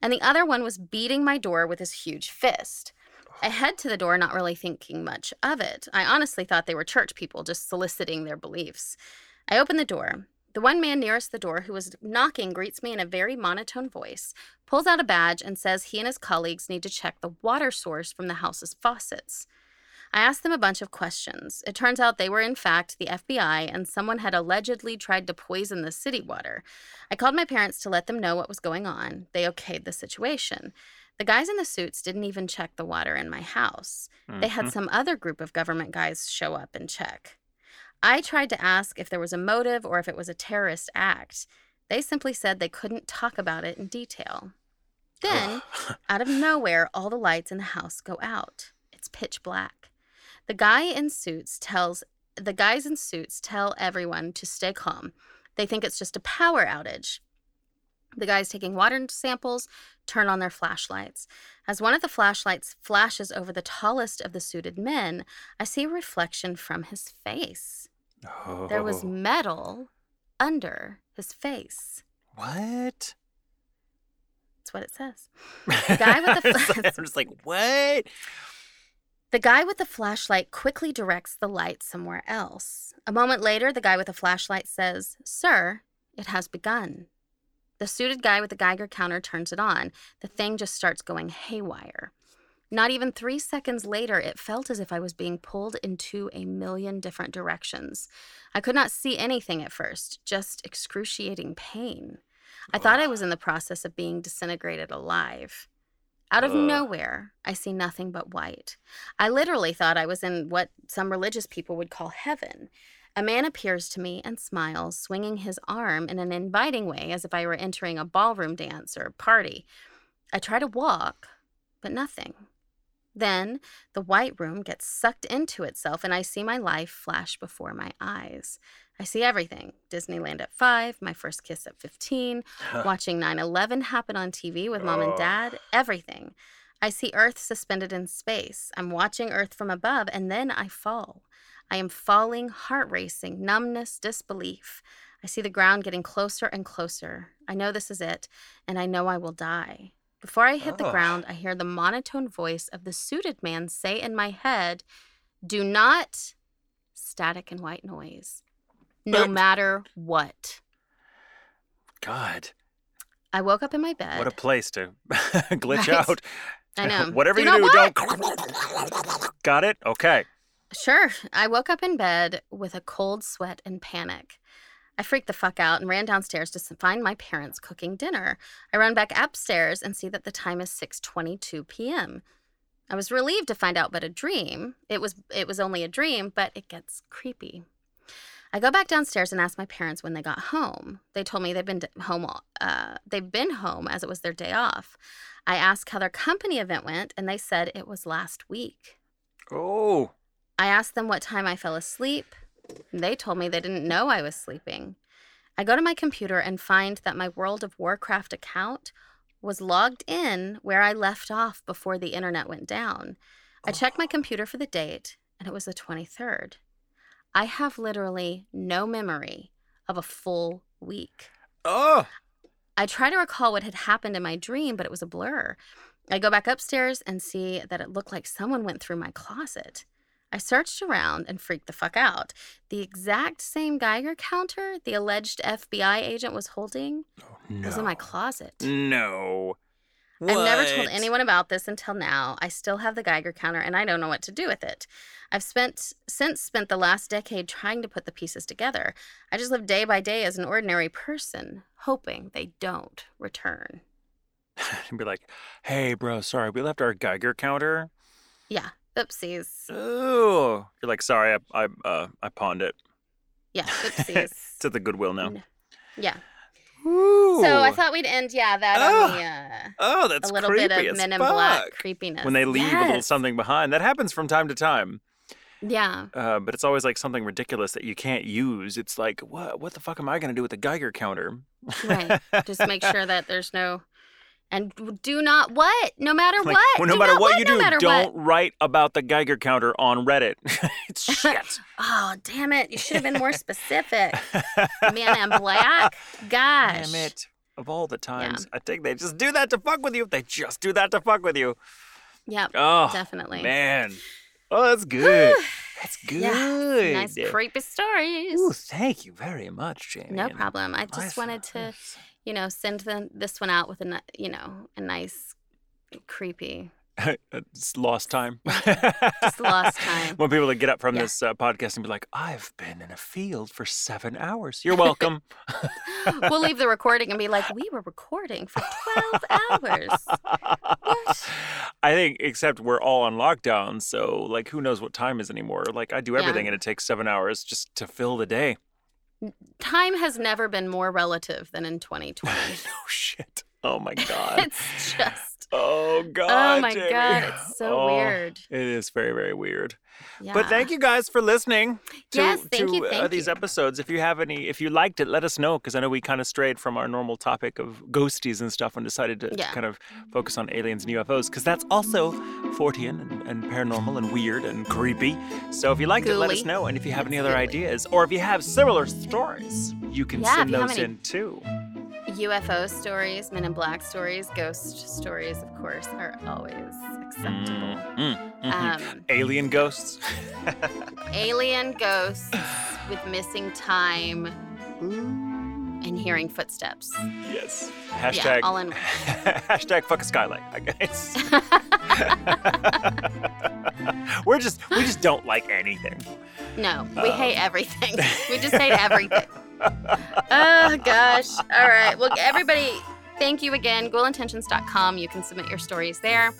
And the other one was beating my door with his huge fist. I head to the door, not really thinking much of it. I honestly thought they were church people just soliciting their beliefs. I open the door. The one man nearest the door who was knocking greets me in a very monotone voice, pulls out a badge, and says he and his colleagues need to check the water source from the house's faucets. I asked them a bunch of questions. It turns out they were, in fact, the FBI, and someone had allegedly tried to poison the city water. I called my parents to let them know what was going on. They okayed the situation. The guys in the suits didn't even check the water in my house. They had Mhm. some other group of government guys show up and check. I tried to ask if there was a motive or if it was a terrorist act. They simply said they couldn't talk about it in detail. Then, out of nowhere, all the lights in the house go out. It's pitch black. The guy in suits tells the guys in suits tell everyone to stay calm. They think it's just a power outage. The guys taking water samples turn on their flashlights. As one of the flashlights flashes over the tallest of the suited men, I see a reflection from his face. Oh. There was oh. metal under his face. What? That's what it says. The guy with the flash. I'm just like, what? The guy with the flashlight quickly directs the light somewhere else. A moment later, the guy with the flashlight says, Sir, it has begun. The suited guy with the Geiger counter turns it on. The thing just starts going haywire. Not even three seconds later, it felt as if I was being pulled into a million different directions. I could not see anything at first, just excruciating pain. I thought I was in the process of being disintegrated alive. Out of nowhere, I see nothing but white. I literally thought I was in what some religious people would call heaven. A man appears to me and smiles, swinging his arm in an inviting way as if I were entering a ballroom dance or party. I try to walk, but nothing. Then the white room gets sucked into itself, and I see my life flash before my eyes. I see everything Disneyland at five, my first kiss at 15, watching 9 11 happen on TV with mom and dad, everything. I see Earth suspended in space. I'm watching Earth from above, and then I fall. I am falling, heart racing, numbness, disbelief. I see the ground getting closer and closer. I know this is it, and I know I will die. Before I hit oh. the ground, I hear the monotone voice of the suited man say in my head, Do not static and white noise, no matter what. God. I woke up in my bed. What a place to glitch right. out. I know. Whatever do you, do, what? don't. Got it? Okay. Sure. I woke up in bed with a cold sweat and panic. I freaked the fuck out and ran downstairs to find my parents cooking dinner. I run back upstairs and see that the time is 6:22 p.m. I was relieved to find out but a dream. It was it was only a dream, but it gets creepy. I go back downstairs and ask my parents when they got home. They told me they've been home. Uh, they've been home as it was their day off. I asked how their company event went, and they said it was last week. Oh. I asked them what time I fell asleep. They told me they didn't know I was sleeping. I go to my computer and find that my World of Warcraft account was logged in where I left off before the internet went down. I check my computer for the date, and it was the 23rd. I have literally no memory of a full week. Oh. I try to recall what had happened in my dream, but it was a blur. I go back upstairs and see that it looked like someone went through my closet. I searched around and freaked the fuck out. The exact same Geiger counter the alleged FBI agent was holding oh, no. was in my closet. No. What? I've never told anyone about this until now. I still have the Geiger counter and I don't know what to do with it. I've spent since spent the last decade trying to put the pieces together. I just live day by day as an ordinary person, hoping they don't return. and be like, "Hey, bro, sorry, we left our Geiger counter." Yeah. Oopsies. Oh, you're like, sorry, I I uh, I pawned it. Yeah, oopsies. it's at the Goodwill now. Yeah. Ooh. So I thought we'd end, yeah, that oh. on the uh, oh, that's a little bit of Men in. Black creepiness when they leave yes. a little something behind. That happens from time to time. Yeah. Uh, but it's always like something ridiculous that you can't use. It's like, what? What the fuck am I going to do with the Geiger counter? right. Just make sure that there's no and do not what? No matter like, what? Well, no matter what, what, you do, no do, don't what. write about the Geiger counter on Reddit. it's shit. oh, damn it. You should have been more specific. Man in black. Gosh. Damn it. Of all the times, yeah. I think they just do that to fuck with you. They just do that to fuck with you. Yep. Oh, definitely. Man. Oh, that's good. that's good. Yeah, nice creepy stories. Ooh, thank you very much, Jamie. No problem. I just wanted to you know, send them this one out with a you know a nice, creepy. it's lost time. Just lost time. Want people to get up from yeah. this uh, podcast and be like, "I've been in a field for seven hours." You're welcome. we'll leave the recording and be like, "We were recording for twelve hours." What? I think, except we're all on lockdown, so like, who knows what time is anymore? Like, I do everything, yeah. and it takes seven hours just to fill the day time has never been more relative than in 2020. no shit. Oh my god. it's just Oh God. Oh my Jamie. God, it's so Oh, weird. It is very, very weird. Yeah. But thank you guys for listening to, Yes, thank to you, uh, thank these you. episodes. If you have any, if you liked it, let us know because I know we kind of strayed from our normal topic of ghosties and stuff and decided to, to Yeah. kind of focus on aliens and UFOs because that's also Fortean and, and paranormal and weird and creepy. So if you liked it, let us know. And if you have any other ideas or if you have similar stories, you can Yeah, send those any- in too. UFO stories, Men in Black stories, ghost stories, of course, are always acceptable. Mm, mm, mhm. Um, Alien ghosts. alien ghosts with missing time and hearing footsteps. yes. Hashtag. all in one. hashtag fuck a skylight, I guess. We're just we just don't like anything. No, we Uh. hate everything. we just hate everything. Oh gosh. All right. Well, everybody, thank you again. Ghoulintentions.com. You can submit your stories there.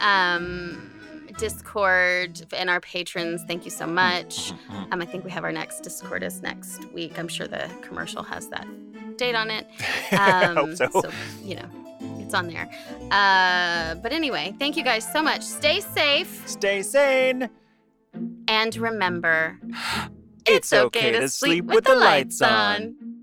Um, Discord and our patrons, thank you so much. Um, I think we have our next Discord is next week. I'm sure the commercial has that date on it. Um, hope so. you know, it's on there. Uh, but anyway, thank you guys so much. Stay safe Stay sane. and remember, It's okay to sleep with the lights on.